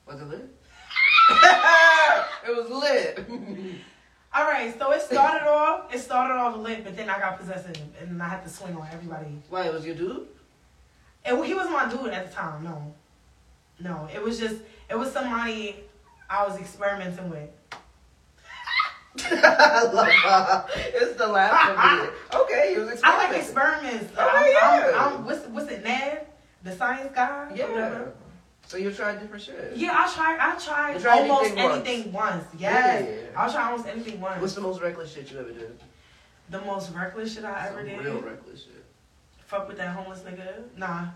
Speaker 2: Was it lit? it was lit.
Speaker 1: All right, so it started off. It started off lit, but then I got possessive, and I had to swing on everybody.
Speaker 2: Why, it was your dude?
Speaker 1: And he wasn't my dude at the time. No, no, it was just it was somebody I was experimenting with.
Speaker 2: I love her. It's the last of it. Okay, he was
Speaker 1: I like
Speaker 2: experimenting.
Speaker 1: experiments.
Speaker 2: Oh,
Speaker 1: I'm,
Speaker 2: yeah.
Speaker 1: I'm, I'm, what's what's it, Ned, the science guy?
Speaker 2: Yeah. So you tried different shit.
Speaker 1: Yeah, I tried. I tried,
Speaker 2: tried
Speaker 1: almost
Speaker 2: anything once?
Speaker 1: anything once. Yes,
Speaker 2: Really?
Speaker 1: I tried almost anything once.
Speaker 2: What's the most reckless shit you ever did?
Speaker 1: the most reckless shit I ever did?
Speaker 2: Real reckless shit.
Speaker 1: Fuck with that homeless nigga? Nah.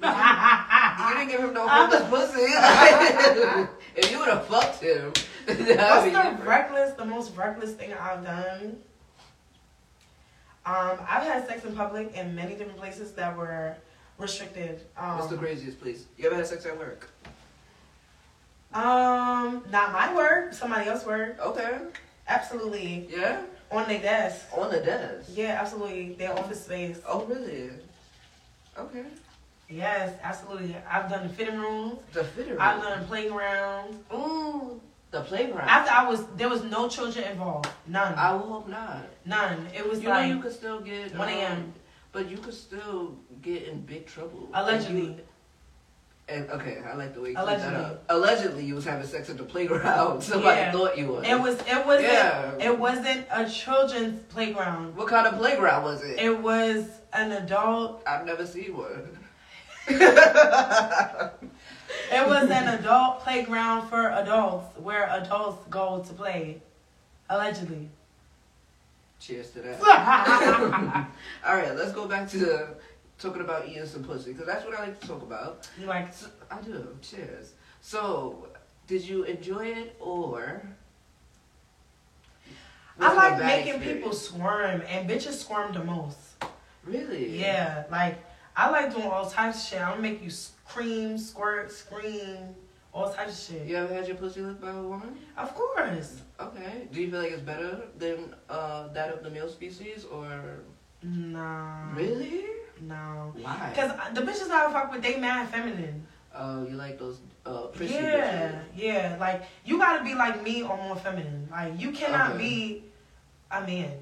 Speaker 2: You didn't give him no
Speaker 1: I'm-
Speaker 2: homeless pussy. if you would have fucked him,
Speaker 1: What's the reckless, the most reckless thing I've done? Um, I've had sex in public in many different places that were restricted. Um,
Speaker 2: What's the craziest place? You ever had sex at work?
Speaker 1: Um, not my work, somebody else's work.
Speaker 2: Okay.
Speaker 1: Absolutely.
Speaker 2: Yeah?
Speaker 1: On their desk.
Speaker 2: On the desk.
Speaker 1: Yeah, absolutely. Their office space.
Speaker 2: Oh, really? Okay.
Speaker 1: Yes, absolutely. I've done the fitting rooms.
Speaker 2: The fitter.
Speaker 1: I've done playgrounds.
Speaker 2: Ooh, the playground.
Speaker 1: After I was, there was no children involved. None.
Speaker 2: I will hope not.
Speaker 1: None. It was
Speaker 2: You
Speaker 1: like
Speaker 2: know you could still get
Speaker 1: 1 a.m..
Speaker 2: um, but you could still get in big trouble.
Speaker 1: Allegedly.
Speaker 2: And, you- and okay, I like the way you cleaned that
Speaker 1: Allegedly.
Speaker 2: up. Allegedly, you was having sex at the playground. Somebody
Speaker 1: Yeah.
Speaker 2: thought you was.
Speaker 1: It was. It wasn't.
Speaker 2: Yeah.
Speaker 1: It wasn't a children's playground.
Speaker 2: What kind of playground was it?
Speaker 1: It was an adult.
Speaker 2: I've never seen one.
Speaker 1: It was an adult playground for adults where adults go to play. Allegedly.
Speaker 2: Cheers to that. All right, let's go back to the, talking about eating some pussy because that's what I like to talk about.
Speaker 1: like
Speaker 2: So, I do. Cheers. So, did you enjoy it or?
Speaker 1: I like making
Speaker 2: experience?
Speaker 1: people squirm, and bitches squirm the most.
Speaker 2: Really?
Speaker 1: Yeah, like I like doing all types of shit. I'm gonna make you scream, squirt, scream, all types of shit.
Speaker 2: You ever had your pussy licked by a woman?
Speaker 1: Of course.
Speaker 2: Okay. Do you feel like it's better than uh, that of the male species or?
Speaker 1: No.
Speaker 2: Really?
Speaker 1: No.
Speaker 2: Why?
Speaker 1: Cause the bitches I fuck with, they mad feminine.
Speaker 2: Oh, you like those uh, prissy
Speaker 1: Yeah,
Speaker 2: bitches?
Speaker 1: yeah. Like you gotta be like me or more feminine. Like you cannot
Speaker 2: Okay.
Speaker 1: be a man,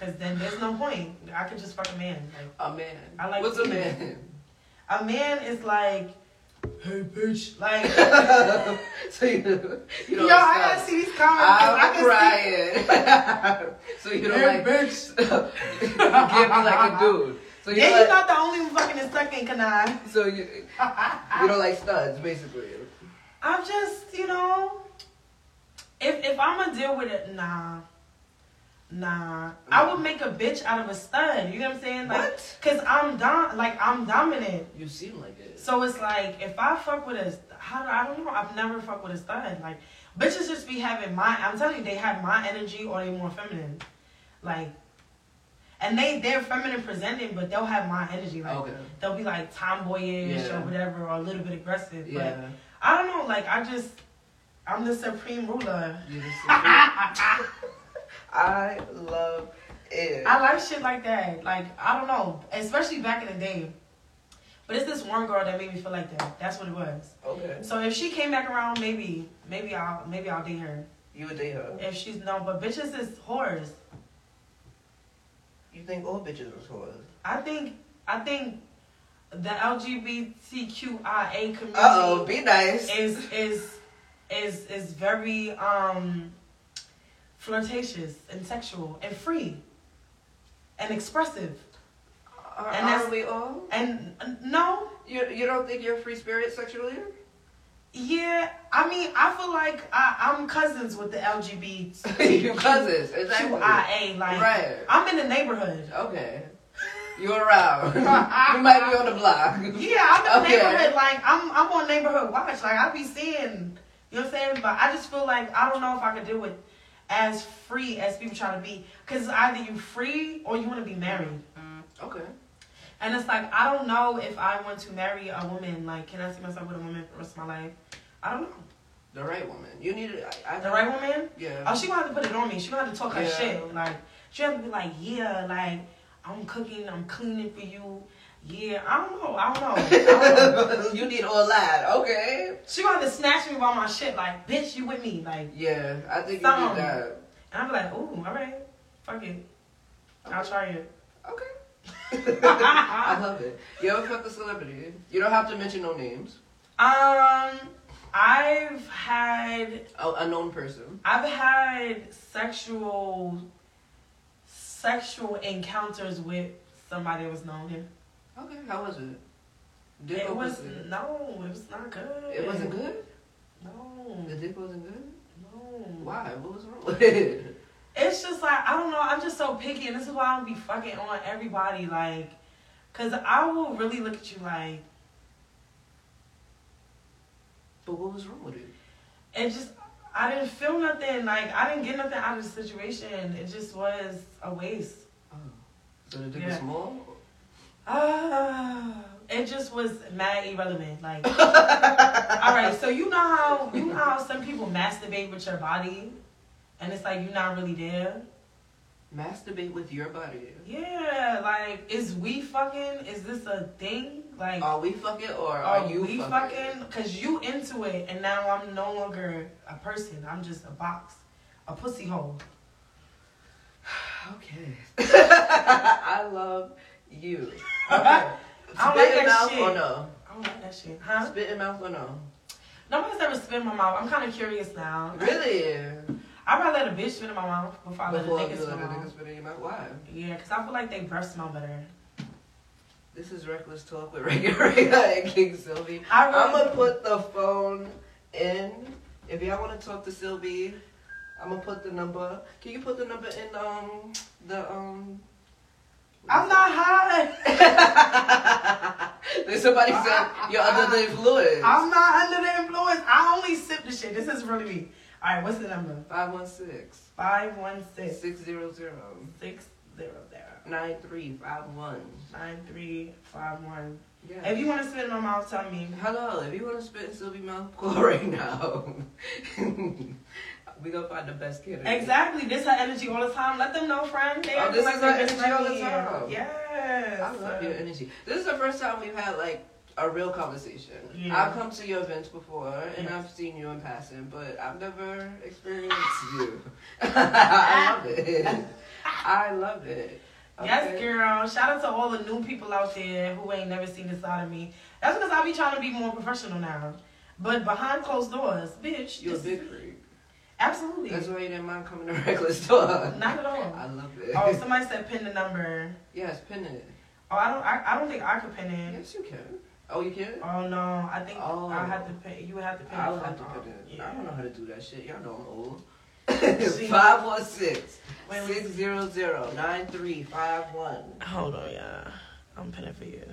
Speaker 1: cause then there's no point. I could just fuck a man. Like
Speaker 2: A man.
Speaker 1: I like
Speaker 2: What's a
Speaker 1: to-
Speaker 2: man?
Speaker 1: a man is like, hey bitch, like.
Speaker 2: so you, you
Speaker 1: Yo,
Speaker 2: don't
Speaker 1: I gotta see these comments. 'cause I
Speaker 2: I'm
Speaker 1: can
Speaker 2: crying. so you don't
Speaker 1: hey
Speaker 2: like
Speaker 1: bitch.
Speaker 2: you can't be like a dude. So you
Speaker 1: Yeah,
Speaker 2: don't
Speaker 1: you're not the only one fucking in second, can I?
Speaker 2: so you you don't like studs basically.
Speaker 1: I'm just, you know, if if I'm gonna deal with it, nah, nah. I would make a bitch out of a stud. You know what I'm saying? Like,
Speaker 2: What?
Speaker 1: Cause I'm dom, like I'm dominant.
Speaker 2: You seem like it.
Speaker 1: So it's like if I fuck with a, how do I don't know. I've never fucked with a stud. Like bitches just be having my. I'm telling you, they have my energy or they more feminine. Like, and they they're feminine presenting, but they'll have my energy. Like
Speaker 2: Okay.
Speaker 1: they'll be like tomboyish
Speaker 2: Yeah.
Speaker 1: or whatever, or a little bit aggressive. But
Speaker 2: Yeah.
Speaker 1: I don't know. Like I just, I'm the supreme ruler.
Speaker 2: You just-
Speaker 1: I
Speaker 2: I love it.
Speaker 1: I like shit like that. Like I don't know, especially back in the day. But it's this one girl that made me feel like that. That's what it was.
Speaker 2: okay.
Speaker 1: So if she came back around, maybe, maybe I'll, maybe I'll date her.
Speaker 2: You would date her.
Speaker 1: If she's no, but bitches is whores.
Speaker 2: You think all bitches are whores?
Speaker 1: I think, I think, the LGBTQIA community.
Speaker 2: Oh, be nice.
Speaker 1: is is is is very um flirtatious and sexual and free and expressive
Speaker 2: Are,
Speaker 1: and
Speaker 2: are we all?
Speaker 1: and uh, no
Speaker 2: You you don't think you're a free spirit sexually?
Speaker 1: yeah i mean i feel like I, i'm cousins with the lgbt
Speaker 2: you cousins, exactly.
Speaker 1: QIA, like
Speaker 2: Right.
Speaker 1: i'm in the neighborhood
Speaker 2: Okay. You're around? you might be on the block.
Speaker 1: yeah i'm in the
Speaker 2: Okay.
Speaker 1: neighborhood like i'm i'm on neighborhood watch like i be seeing you know what i'm saying but i just feel like i don't know if i could do it as free as people try to be because either you free or you want to be married
Speaker 2: Okay.
Speaker 1: And it's like I don't know if I want to marry a woman. Like, can I see myself with a woman for the rest of my life? I don't know.
Speaker 2: The right woman. You need it. I, I
Speaker 1: The right woman?
Speaker 2: Yeah.
Speaker 1: Oh, she gonna have to put it on me. She gonna have to talk her shit. Like, she have to be like, yeah, like I'm cooking, I'm cleaning for you. Yeah, I don't know. I don't know. I don't know.
Speaker 2: you need all that. Okay.
Speaker 1: she wanted to snatch me while my shit. Like, bitch, you with me? Like,
Speaker 2: Yeah, I think you
Speaker 1: Some.
Speaker 2: need that.
Speaker 1: and I'm like, ooh, all right, fuck it, I'll try it.
Speaker 2: Okay. I love it. You ever fucked a celebrity? You don't have to mention no names.
Speaker 1: Um, I've had
Speaker 2: A, a known person.
Speaker 1: I've had sexual sexual encounters with somebody that was known here.
Speaker 2: Okay. How was it? Dick
Speaker 1: It
Speaker 2: or
Speaker 1: was
Speaker 2: pussy?
Speaker 1: no, it was not good.
Speaker 2: It wasn't good.
Speaker 1: No,
Speaker 2: The dick wasn't good.
Speaker 1: no.
Speaker 2: Why? What was wrong with it?
Speaker 1: It's just like I don't know. I'm just so picky, and this is why I don't be fucking on everybody. Like, cause I will really look at you like
Speaker 2: But what was wrong with it?
Speaker 1: it just. I didn't feel nothing. Like I didn't get nothing out of the situation. It just was a waste.
Speaker 2: Oh. So the dick was small.
Speaker 1: Ah, it just was mad irrelevant. Like, all right, so you know how you know how some people masturbate with your body, and it's like you're not really there.
Speaker 2: Masturbate with your body.
Speaker 1: Yeah, like is we fucking? Is this a thing? Like,
Speaker 2: Are we fucking or are,
Speaker 1: are
Speaker 2: you
Speaker 1: we
Speaker 2: fucking?
Speaker 1: fucking? Cause you into it, and now I'm no longer a person. I'm just a box, a pussy hole.
Speaker 2: Okay. I love you. Okay.
Speaker 1: I don't like that
Speaker 2: mouth
Speaker 1: shit.
Speaker 2: or no?
Speaker 1: I don't like that shit, huh?
Speaker 2: Spit in mouth or no?
Speaker 1: Nobody's ever spit in my mouth. I'm kind of curious now.
Speaker 2: Really?
Speaker 1: I'd rather let a bitch spit in my mouth before I let a
Speaker 2: Before
Speaker 1: nigga spit in
Speaker 2: a
Speaker 1: my mouth.
Speaker 2: spit in your mouth? Why?
Speaker 1: Yeah, because I feel like they breath smell better.
Speaker 2: This is Reckless Talk with Rega and King Sylvie.
Speaker 1: I
Speaker 2: I'm gonna put the phone in. If y'all wanna talk to Sylvie, I'm gonna put the number. Can you put the number in um the um
Speaker 1: I'm not high.
Speaker 2: Then somebody said you're under the influence.
Speaker 1: I'm not under the influence. I only sip the shit. This is really me. All right, what's the number?
Speaker 2: 516
Speaker 1: Five one six
Speaker 2: 600
Speaker 1: six zero zero
Speaker 2: 9351.
Speaker 1: nine three five one.
Speaker 2: Yeah.
Speaker 1: If you want to spit in my mouth, tell me.
Speaker 2: Hello, if you want to spit in Sylvie mouth, call right now. we gonna find the best kid.
Speaker 1: Exactly. This her energy all the time. Let them know, friend. They
Speaker 2: Oh, this is her
Speaker 1: just
Speaker 2: energy all the time.
Speaker 1: Yes.
Speaker 2: I love your energy. This is the first time we've had like a real conversation.
Speaker 1: Yeah.
Speaker 2: I've come to your events before and
Speaker 1: Yes.
Speaker 2: I've seen you in passing, but I've never experienced ah. you. I love it. I love it.
Speaker 1: Yes, girl. Shout out to all the new people out there who ain't never seen this side of me. That's because I be trying to be more professional now. But behind closed doors, bitch.
Speaker 2: You're a big.
Speaker 1: Absolutely.
Speaker 2: That's why you didn't mind coming to Reckless Talk.
Speaker 1: Not at all.
Speaker 2: I love it.
Speaker 1: Oh, somebody said pin the number.
Speaker 2: yes, pin it.
Speaker 1: Oh, I don't. I, I don't think I could pin it.
Speaker 2: Yes, you can. Oh, you can?
Speaker 1: Oh no, I think
Speaker 2: Oh.
Speaker 1: I have to pin. You would have to pin.
Speaker 2: I would have to put it.
Speaker 1: Yeah.
Speaker 2: I don't know how to do that shit. Y'all know I'm old.
Speaker 1: See?
Speaker 2: 516
Speaker 1: Wait, wait.
Speaker 2: 600 9351.
Speaker 1: Hold on, yeah. I'm pinning for you.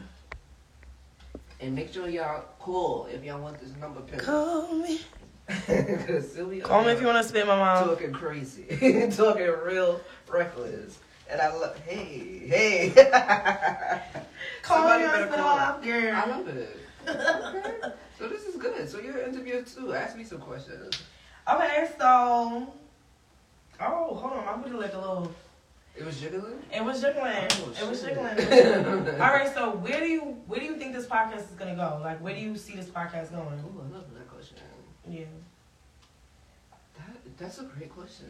Speaker 2: And make sure y'all call if y'all want this number pinned.
Speaker 1: Call me.
Speaker 2: Cause Sylvia
Speaker 1: Call me if you want to spit in my mouth.
Speaker 2: talking crazy, talking real reckless. And I love, hey, hey.
Speaker 1: Call
Speaker 2: Somebody
Speaker 1: me
Speaker 2: better
Speaker 1: on
Speaker 2: call.
Speaker 1: up, girl.
Speaker 2: I love it. Okay. So this is good. So you're an interviewer too. Ask me some questions.
Speaker 1: Okay, so. Oh, hold on. I'm gonna like a little.
Speaker 2: It was jiggling?
Speaker 1: It was jiggling.
Speaker 2: Oh,
Speaker 1: it was jiggling. It was jiggling. All right, so where do you where do you think this podcast is gonna go? Like, where do you see this podcast going?
Speaker 2: Oh, I love that question.
Speaker 1: Yeah.
Speaker 2: That, that's a great question.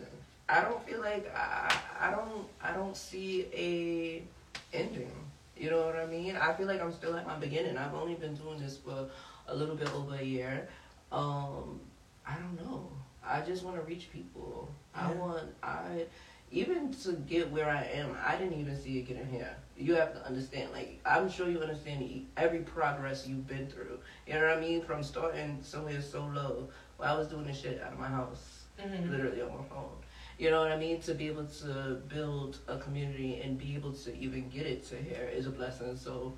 Speaker 2: I don't feel like I, I don't I don't see a ending. You know what I mean? I feel like I'm still at my beginning. I've only been doing this for a little bit over a year. Um, I don't know. I just want to reach people. I want I even to get where I am. I didn't even see it getting here. You have to understand. Like I'm sure you understand every progress you've been through. You know what I mean? From starting somewhere so low. Well, I was doing this shit out of my house
Speaker 1: Mm-hmm.
Speaker 2: literally on my phone. You know what I mean? To be able to build a community and be able to even get it to here is a blessing. So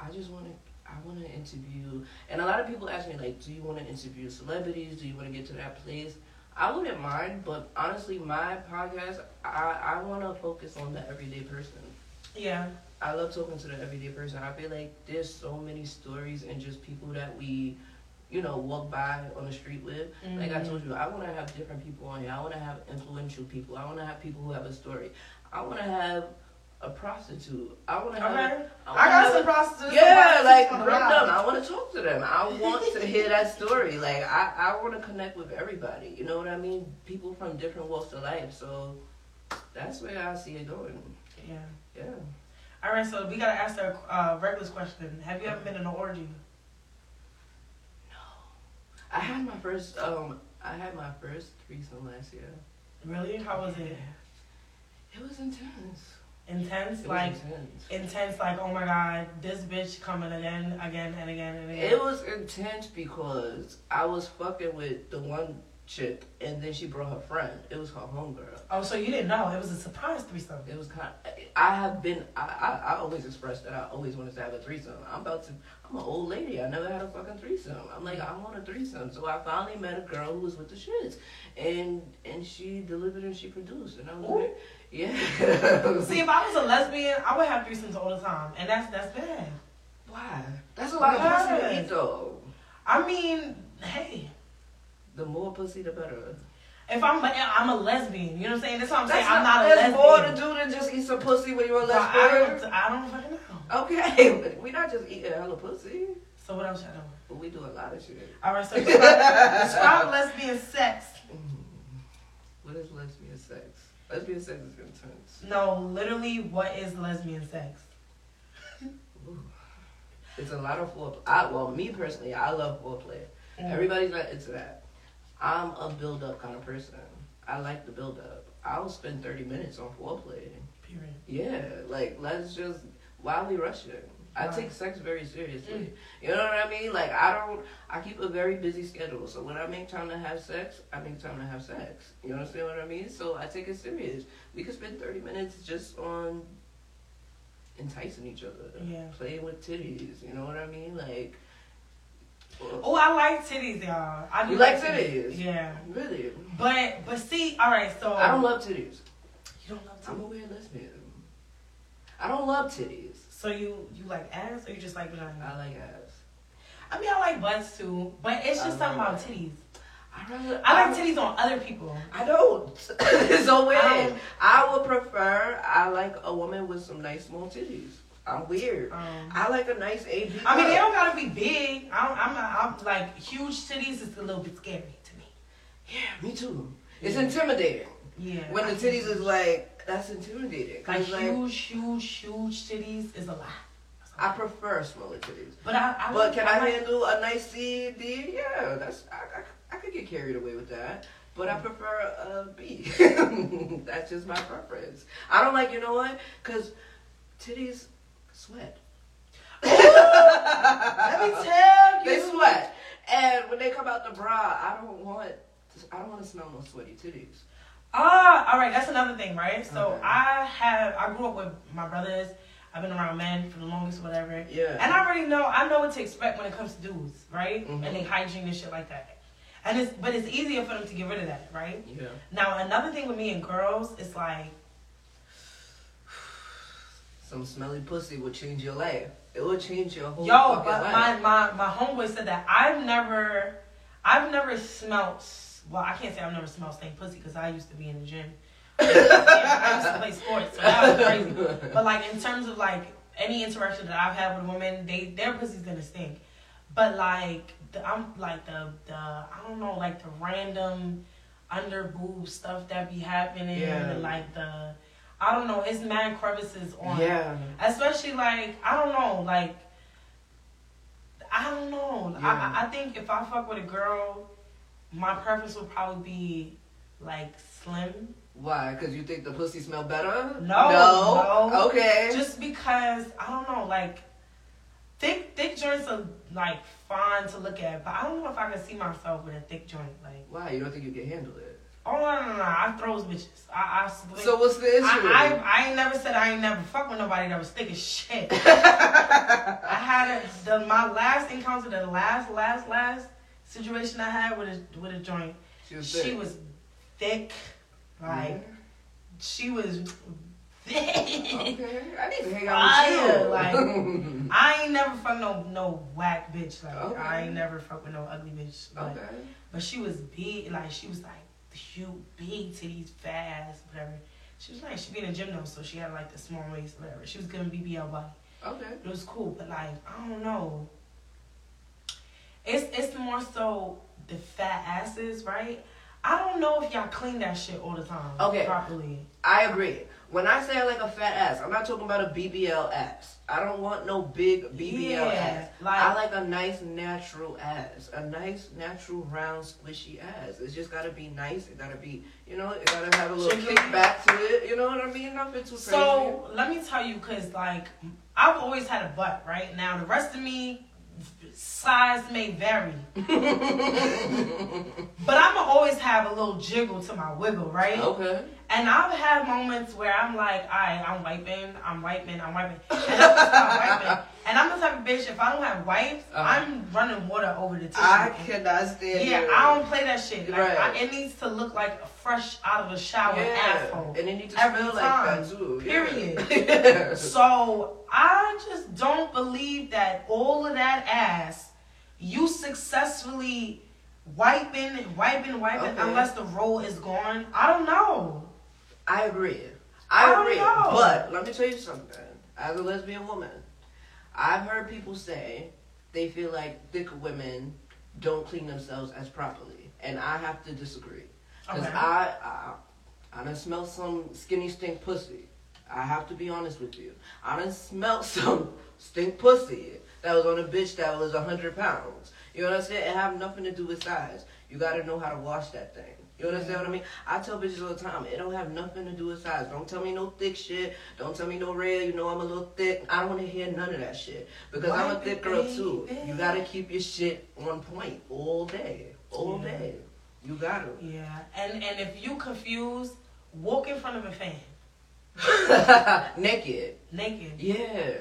Speaker 2: I just want to. I want to interview, and a lot of people ask me like, "Do you want to interview celebrities? Do you want to get to that place?" I wouldn't mind, but honestly, my podcast, I I want to focus on the everyday person.
Speaker 1: Yeah.
Speaker 2: I love talking to the everyday person. I feel like there's so many stories and just people that we, you know, walk by on the street with. Like I
Speaker 1: Mhm.
Speaker 2: told you, I want to have different people on here. I want to have influential people. I want to have people who have a story. I want to have a prostitute. I want to have.
Speaker 1: Okay.
Speaker 2: wanna
Speaker 1: I got some
Speaker 2: a-
Speaker 1: prostitutes.
Speaker 2: Yeah, like bring them. I want to talk to them. I want to hear that story. Like I, I want to connect with everybody. You know what I mean? People from different walks of life. So that's where I see it going.
Speaker 1: Yeah.
Speaker 2: Yeah.
Speaker 1: All right, so we gotta ask the uh, regular question. Have you ever been in an orgy? No.
Speaker 2: I had my first um I had my first threesome last year.
Speaker 1: Really? How was it?
Speaker 2: It was intense.
Speaker 1: Intense,
Speaker 2: It
Speaker 1: like
Speaker 2: intense.
Speaker 1: intense, like oh my god, this bitch coming again, again and again and again.
Speaker 2: It was intense because I was fucking with the one chick and then she brought her friend. It was her homegirl.
Speaker 1: oh, so you didn't know? It was a surprise threesome.
Speaker 2: It was kind. Of, I have been. I, I I always expressed that I always wanted to have a threesome. I'm about to. I'm an old lady. I never had a fucking threesome. I'm like I want a threesome. So I finally met a girl who was with the shits, and and she delivered and she produced, and I was
Speaker 1: Ooh.
Speaker 2: like, yeah.
Speaker 1: See, if I was a lesbian, I would have threesomes all the time, and that's that's bad.
Speaker 2: why? That's a lot of pussy to
Speaker 1: Because-
Speaker 2: eat though.
Speaker 1: I mean, hey,
Speaker 2: The more pussy, the better.
Speaker 1: if I'm a, I'm a lesbian, you know what I'm saying? That's what I'm saying.
Speaker 2: That's
Speaker 1: I'm not a lesbian.
Speaker 2: there's
Speaker 1: lesbian.
Speaker 2: more to do than just eat some pussy when you're a
Speaker 1: But I
Speaker 2: lesbian.
Speaker 1: don't, I don't fucking know.
Speaker 2: Okay, but we not just eating hella pussy,
Speaker 1: So what else y'all doing?
Speaker 2: but we do a lot of shit.
Speaker 1: All right, so describe, lesbian sex.
Speaker 2: Mm. What is lesbian? Lesbian sex is intense.
Speaker 1: No, literally, what is lesbian sex?
Speaker 2: It's a lot of foreplay. I, well, me personally, I love foreplay.
Speaker 1: Mm.
Speaker 2: Everybody's not into that. I'm a build up kind of person. I like the build up. I'll spend 30 minutes on foreplay.
Speaker 1: Period.
Speaker 2: Yeah, like let's just wildly rush rushing? I take sex very seriously.
Speaker 1: Mm.
Speaker 2: You know what I mean? Like I don't. I keep a very busy schedule. So when I make time to have sex, I make time to have sex. You understand what I mean? So I take it serious. We could spend thirty minutes just on enticing each other,
Speaker 1: Yeah.
Speaker 2: playing with titties. You know what I mean? Like.
Speaker 1: Oh, I like titties, y'all. I do
Speaker 2: You like titties?
Speaker 1: Yeah.
Speaker 2: Really?
Speaker 1: But but see, all right. So
Speaker 2: I don't love titties.
Speaker 1: You don't love titties.
Speaker 2: I'm a
Speaker 1: titties.
Speaker 2: weird lesbian. I don't love titties.
Speaker 1: So you you like ass or you just like vagina?
Speaker 2: I like ass.
Speaker 1: I mean, I like butts too, but it's just something about titties.
Speaker 2: I rather.
Speaker 1: I like titties on other people.
Speaker 2: I don't. so weird.
Speaker 1: I
Speaker 2: I, would prefer. I like a woman with some nice small titties. I'm weird.
Speaker 1: Um,
Speaker 2: I like a nice AB.
Speaker 1: I mean, they don't gotta be big. I don't, I'm not. I'm like huge titties is a little bit scary to me.
Speaker 2: Yeah, me too. It's
Speaker 1: Yeah.
Speaker 2: intimidating
Speaker 1: Yeah.
Speaker 2: when the titties is like that's intimidating.
Speaker 1: like
Speaker 2: like
Speaker 1: huge, huge, huge titties is a lot.
Speaker 2: I prefer smaller titties.
Speaker 1: But I, I
Speaker 2: But can I
Speaker 1: like-
Speaker 2: handle a nice C D? Yeah, that's I, I, I could get carried away with that. But I mm. prefer a B. that's just my preference. I don't like you know what? Cause titties sweat.
Speaker 1: Let me tell you.
Speaker 2: They sweat, and when they come out the bra, I don't want. I don't want to smell no sweaty titties.
Speaker 1: Ah, all right. That's another thing, right? So
Speaker 2: Okay.
Speaker 1: I have. I grew up with my brothers. I've been around men for the longest, whatever.
Speaker 2: Yeah.
Speaker 1: And I already know. I know what to expect when it comes to dudes, right?
Speaker 2: Mhm.
Speaker 1: And they hygiene and shit like that. And it's but it's easier for them to get rid of that, right?
Speaker 2: yeah.
Speaker 1: Now another thing with me and girls is like
Speaker 2: some smelly pussy will change your life. It will change your whole
Speaker 1: Yo, but
Speaker 2: life.
Speaker 1: my, my my homeboy said that I've never, I've never smelt. Well, I can't say I've never smelled stank pussy because I used to be in the gym. I used to play sports, so that was crazy. But like in terms of like any interaction that I've had with women, they their pussy's gonna stink. But like the, I'm like the the I don't know like the random under boob stuff that be happening
Speaker 2: Yeah.
Speaker 1: and like the I don't know it's mad crevices on
Speaker 2: yeah.
Speaker 1: especially like I don't know, like I don't know.
Speaker 2: Yeah.
Speaker 1: I I think if I fuck with a girl, my preference would probably be like slim,
Speaker 2: Why? Because you think the pussy smell better?
Speaker 1: No,
Speaker 2: No.
Speaker 1: no.
Speaker 2: Okay.
Speaker 1: just because I don't know, like thick thick joints are like fine to look at, but I don't know if I can see myself with a thick joint. Like
Speaker 2: Why? You don't think you can handle it?
Speaker 1: oh no no no, I throws bitches. I I split.
Speaker 2: So what's the issue?
Speaker 1: I, I, I ain't never said I ain't never fuck with nobody that was thick as shit. I had a, the my last encounter, the last last last situation I had with a with a joint.
Speaker 2: she was
Speaker 1: She
Speaker 2: thick.
Speaker 1: was thick, like
Speaker 2: Mhm.
Speaker 1: she was thick.
Speaker 2: Okay. I need to hang out
Speaker 1: Fire,
Speaker 2: with you.
Speaker 1: like- I ain't never fuck no no whack bitch. Like
Speaker 2: Okay.
Speaker 1: I ain't never fuck with no ugly bitch. Like,
Speaker 2: okay.
Speaker 1: But she was big, like she was like huge, big titties, fast, whatever. She was like She be in the gym though, so she had like the small waist, whatever. She was giving BBL body.
Speaker 2: Okay.
Speaker 1: It was cool, but like I don't know. It's it's more so the fat asses, right? I don't know if y'all clean that shit all the time.
Speaker 2: Okay.
Speaker 1: Properly.
Speaker 2: I agree. When I say I like a fat ass, I'm not talking about a BBL ass. I don't want no big BBL
Speaker 1: Yeah,
Speaker 2: ass.
Speaker 1: like-
Speaker 2: I like a nice natural ass. A nice natural round squishy ass. It's just gotta be nice. It gotta be, you know, it gotta have a little kick back to it. You know what I mean? Nothing too crazy.
Speaker 1: So let me tell you, cause like I've always had a butt, right? Now the rest of me size may vary. but I'ma always have a little jiggle to my wiggle, right?
Speaker 2: okay.
Speaker 1: And I've had moments where I'm like, alright, I'm wiping, I'm wiping, I'm wiping. And I'm gonna wiping. And I'm the type of bitch, if I don't have wipes,
Speaker 2: Uh-huh.
Speaker 1: I'm running water over the tissue.
Speaker 2: I cannot stand
Speaker 1: yeah,
Speaker 2: it.
Speaker 1: I don't play that shit. Like,
Speaker 2: Right.
Speaker 1: I, it needs to look like fresh out of a shower
Speaker 2: yeah.
Speaker 1: asshole.
Speaker 2: And it needs to
Speaker 1: Every
Speaker 2: smell
Speaker 1: time.
Speaker 2: like that too.
Speaker 1: Period.
Speaker 2: Yeah.
Speaker 1: So I just don't believe that all of that ass you successfully wiping, wiping, wiping,
Speaker 2: Okay.
Speaker 1: unless the roll is gone. I don't know.
Speaker 2: I agree.
Speaker 1: I
Speaker 2: I,
Speaker 1: don't
Speaker 2: agree.
Speaker 1: know.
Speaker 2: But let me tell you something. As a lesbian woman, I've heard people say they feel like thick women don't clean themselves as properly, and I have to disagree. Cause
Speaker 1: Okay.
Speaker 2: I, I, I done smelled some skinny stink pussy. I have to be honest with you. I done smelled some stink pussy that was on a bitch that was hundred pounds. You understand? It have nothing to do with size. You gotta know how to wash that thing. You understand what I mean? I tell bitches all the time, it don't have nothing to do with size. Don't tell me no thick shit. Don't tell me no red. You know I'm a little thick. I don't want to hear none of that shit because I'm a thick girl too. You gotta keep your shit on point all day, all
Speaker 1: Yeah.
Speaker 2: day. You gotta.
Speaker 1: Yeah, and and if you confused, walk in front of a fan,
Speaker 2: Naked.
Speaker 1: naked.
Speaker 2: Yeah.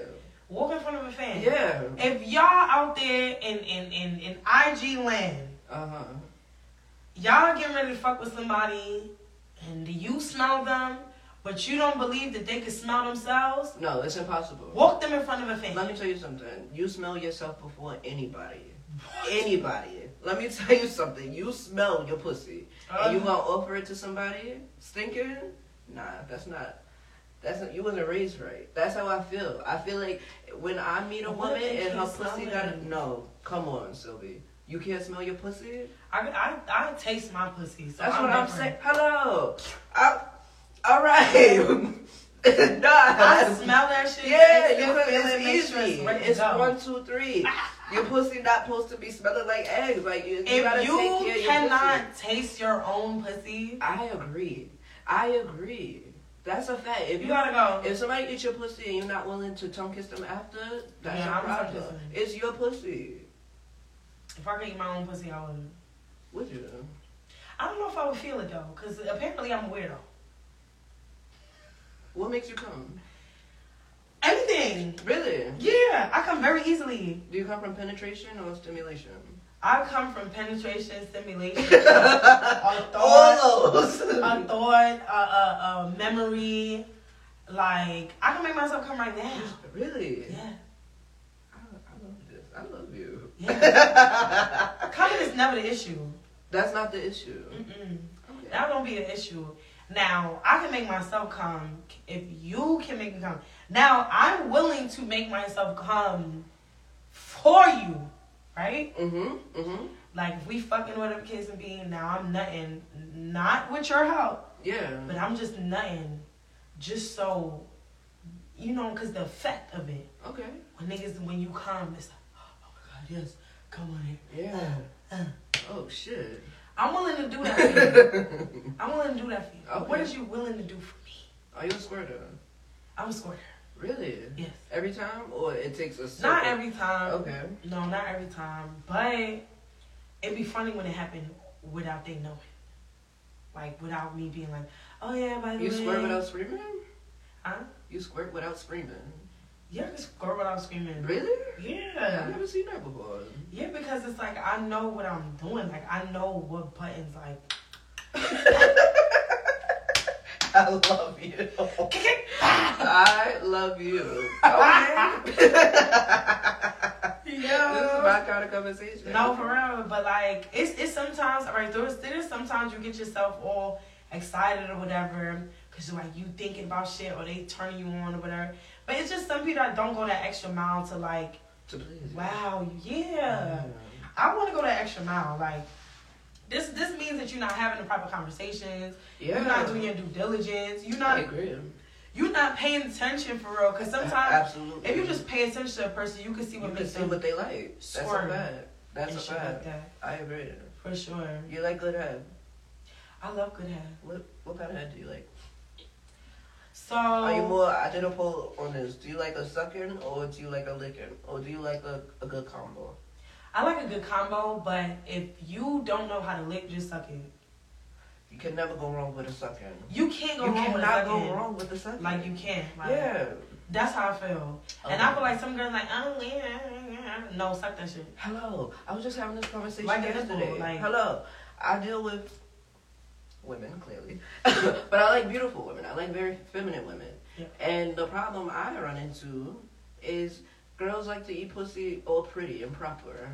Speaker 1: Walk in front of a fan.
Speaker 2: Yeah.
Speaker 1: If y'all out there in in in, in IG land,
Speaker 2: Uh huh.
Speaker 1: y'all getting ready to fuck with somebody, and you smell them, but you don't believe that they can smell themselves,
Speaker 2: No, it's impossible.
Speaker 1: walk them in front of a fan.
Speaker 2: Let me tell you something. You smell yourself before anybody. Anybody. Let me tell you something. You smell your pussy. and you
Speaker 1: Uh,
Speaker 2: gonna offer it to somebody stinking? Nah, that's not. That's not, you wasn't raised right. That's how I feel. I feel like when I meet a
Speaker 1: What
Speaker 2: woman and her pussy got
Speaker 1: it?
Speaker 2: no. Come on, Sylvie. You can't smell your pussy.
Speaker 1: I, I I taste my pussy. So
Speaker 2: That's
Speaker 1: I'm
Speaker 2: what I'm saying. Hello. I, all right. nah.
Speaker 1: I smell that shit.
Speaker 2: Yeah, you
Speaker 1: it,
Speaker 2: could,
Speaker 1: feel it,
Speaker 2: it's
Speaker 1: sure
Speaker 2: easy.
Speaker 1: to
Speaker 2: It's
Speaker 1: go.
Speaker 2: one, two, three. Ah. Your pussy not supposed to be smelling like eggs. Like you, you
Speaker 1: If
Speaker 2: take care of
Speaker 1: you
Speaker 2: your
Speaker 1: cannot
Speaker 2: pussy.
Speaker 1: taste your own pussy,
Speaker 2: I agree. I agree. That's a fact. If
Speaker 1: you
Speaker 2: you
Speaker 1: gotta go.
Speaker 2: if somebody eats your pussy and you're not willing to tongue kiss them after, that's
Speaker 1: Yeah,
Speaker 2: your problem. It's your pussy.
Speaker 1: If I could eat my own pussy, I would.
Speaker 2: Would you?
Speaker 1: I don't know if I would feel it though, because apparently I'm a weirdo.
Speaker 2: What makes you come?
Speaker 1: Anything.
Speaker 2: Really?
Speaker 1: Yeah, I come very easily.
Speaker 2: Do you come from penetration or stimulation?
Speaker 1: I come from penetration, stimulation, a thought,
Speaker 2: All those.
Speaker 1: a thought, a, a, a memory, Like I can make myself come right now.
Speaker 2: Really?
Speaker 1: Yeah.
Speaker 2: I, I love this. I love you.
Speaker 1: Yeah. Coming is never the issue.
Speaker 2: That's not the issue.
Speaker 1: Mm-mm.
Speaker 2: Okay.
Speaker 1: That don't be an issue. Now I can make myself come if you can make me come. Now I'm willing to make myself come for you, right?
Speaker 2: Mhm. Mhm.
Speaker 1: Like if we fucking whatever case may be. Now I'm nutting, not with your help,
Speaker 2: Yeah.
Speaker 1: but I'm just nutting, just so you know, cause the effect of it.
Speaker 2: Okay.
Speaker 1: When niggas, when you come, it's like, oh my god, yes, come on here.
Speaker 2: Yeah.
Speaker 1: Uh,
Speaker 2: Oh shit.
Speaker 1: I'm willing to do that for you. I'm willing to do that for you. But What
Speaker 2: Okay.
Speaker 1: is you willing to do for me?
Speaker 2: Are you a squirter?
Speaker 1: I'm a squirter.
Speaker 2: Really?
Speaker 1: Yes.
Speaker 2: Every time, or it takes a
Speaker 1: Not every time.
Speaker 2: Okay.
Speaker 1: No, not every time. But it'd be funny when it happened without they knowing. Like without me being like, oh yeah, by the
Speaker 2: You
Speaker 1: way.
Speaker 2: squirt without screaming?
Speaker 1: Huh?
Speaker 2: You squirt without screaming?
Speaker 1: Yeah, I can squirt without screaming.
Speaker 2: Really?
Speaker 1: Yeah.
Speaker 2: I've never seen that before.
Speaker 1: Yeah, because it's like I know what I'm doing. Like I know what buttons like.
Speaker 2: I love you. I love you. Okay.
Speaker 1: it.
Speaker 2: This is my kind of conversation.
Speaker 1: No, for real. But like, it's it's sometimes alright. There's there's sometimes you get yourself all excited or whatever, cause like you thinking about shit or they turning you on or whatever. But it's just some people that don't go that extra mile to like,
Speaker 2: To please
Speaker 1: wow, yeah. I want to go that extra mile. Like, this this means that you're not having the proper conversations.
Speaker 2: Yeah.
Speaker 1: You're not doing your due diligence. You're not.
Speaker 2: I agree.
Speaker 1: you're not paying attention for real. Cause sometimes
Speaker 2: Absolutely.
Speaker 1: if you just pay attention to a person, you can see
Speaker 2: you
Speaker 1: what
Speaker 2: can
Speaker 1: makes
Speaker 2: see
Speaker 1: them
Speaker 2: what they like. That's a
Speaker 1: squirm
Speaker 2: fact. That's
Speaker 1: and
Speaker 2: a
Speaker 1: shit like
Speaker 2: fact.
Speaker 1: that.
Speaker 2: I agree.
Speaker 1: For sure.
Speaker 2: You like good head.
Speaker 1: I love good head.
Speaker 2: What what kind of head do you like?
Speaker 1: So
Speaker 2: Are you more I did a poll on this? Do you like a sucking or do you like a licking? Or do you like a, a good combo?
Speaker 1: I like a good combo, but if you don't know how to lick, just suck it.
Speaker 2: You can never go wrong with a sucking.
Speaker 1: You can't go
Speaker 2: you
Speaker 1: wrong with
Speaker 2: cannot go wrong with the sucking.
Speaker 1: Like you can't. Like,
Speaker 2: yeah.
Speaker 1: That's how I feel. And I feel like some girls like, oh yeah, no, suck that shit.
Speaker 2: Hello. I was just having this conversation
Speaker 1: Like a nipple,
Speaker 2: yesterday.
Speaker 1: like-
Speaker 2: Hello. I deal with women, clearly. but I like beautiful women. I like very feminine women.
Speaker 1: Yeah.
Speaker 2: And the problem I run into is girls like to eat pussy all pretty and proper.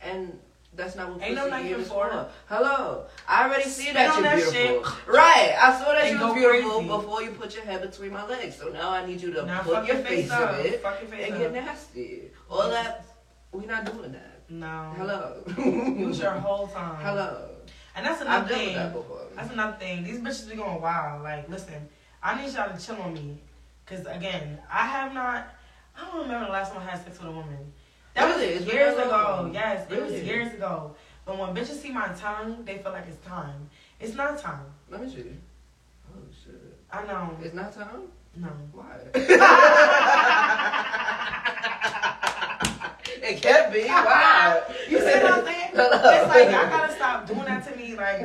Speaker 2: And that's not what
Speaker 1: Ain't no
Speaker 2: pussy
Speaker 1: knife
Speaker 2: is for. Hello. I already see that you're
Speaker 1: that
Speaker 2: beautiful. Right. I saw that
Speaker 1: And
Speaker 2: you was beautiful
Speaker 1: crazy.
Speaker 2: before you put your head between my legs. So now I need you to
Speaker 1: Now
Speaker 2: put your
Speaker 1: face
Speaker 2: face
Speaker 1: up.
Speaker 2: in it
Speaker 1: Fuck your face
Speaker 2: and
Speaker 1: up.
Speaker 2: get nasty. All that, we're not doing that.
Speaker 1: No.
Speaker 2: Hello.
Speaker 1: Use your whole time.
Speaker 2: Hello.
Speaker 1: And that's
Speaker 2: I've
Speaker 1: another
Speaker 2: with
Speaker 1: thing.
Speaker 2: that before.
Speaker 1: That's another thing. These bitches be going wild. Like, listen, I need y'all to chill on me. Because, again, I have not, I don't remember the last time I had sex with a woman. That was
Speaker 2: It's
Speaker 1: years ago.
Speaker 2: long?
Speaker 1: Yes, it was years ago. But when bitches see my tongue, they feel like it's time. It's not time.
Speaker 2: Let me see. Oh shit.
Speaker 1: I know.
Speaker 2: It's not time?
Speaker 1: No.
Speaker 2: Why? it can't be. Why?
Speaker 1: You see what I'm saying? It's like y'all gotta stop doing that to me. Like,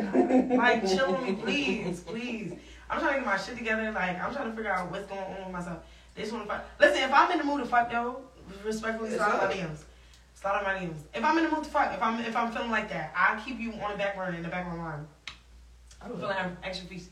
Speaker 1: like chill with me, please, please. I'm trying to get my shit together. Like, I'm trying to figure out what's going on with myself. They just want to fuck. Listen, if I'm in the mood to fuck though, respectfully, slide on my. DMs. Slide on my DMs. If I'm in the mood to fuck, if I'm if I'm feeling like that, I keep you on the back burner in the back of my mind. I feel like I'm extra piece.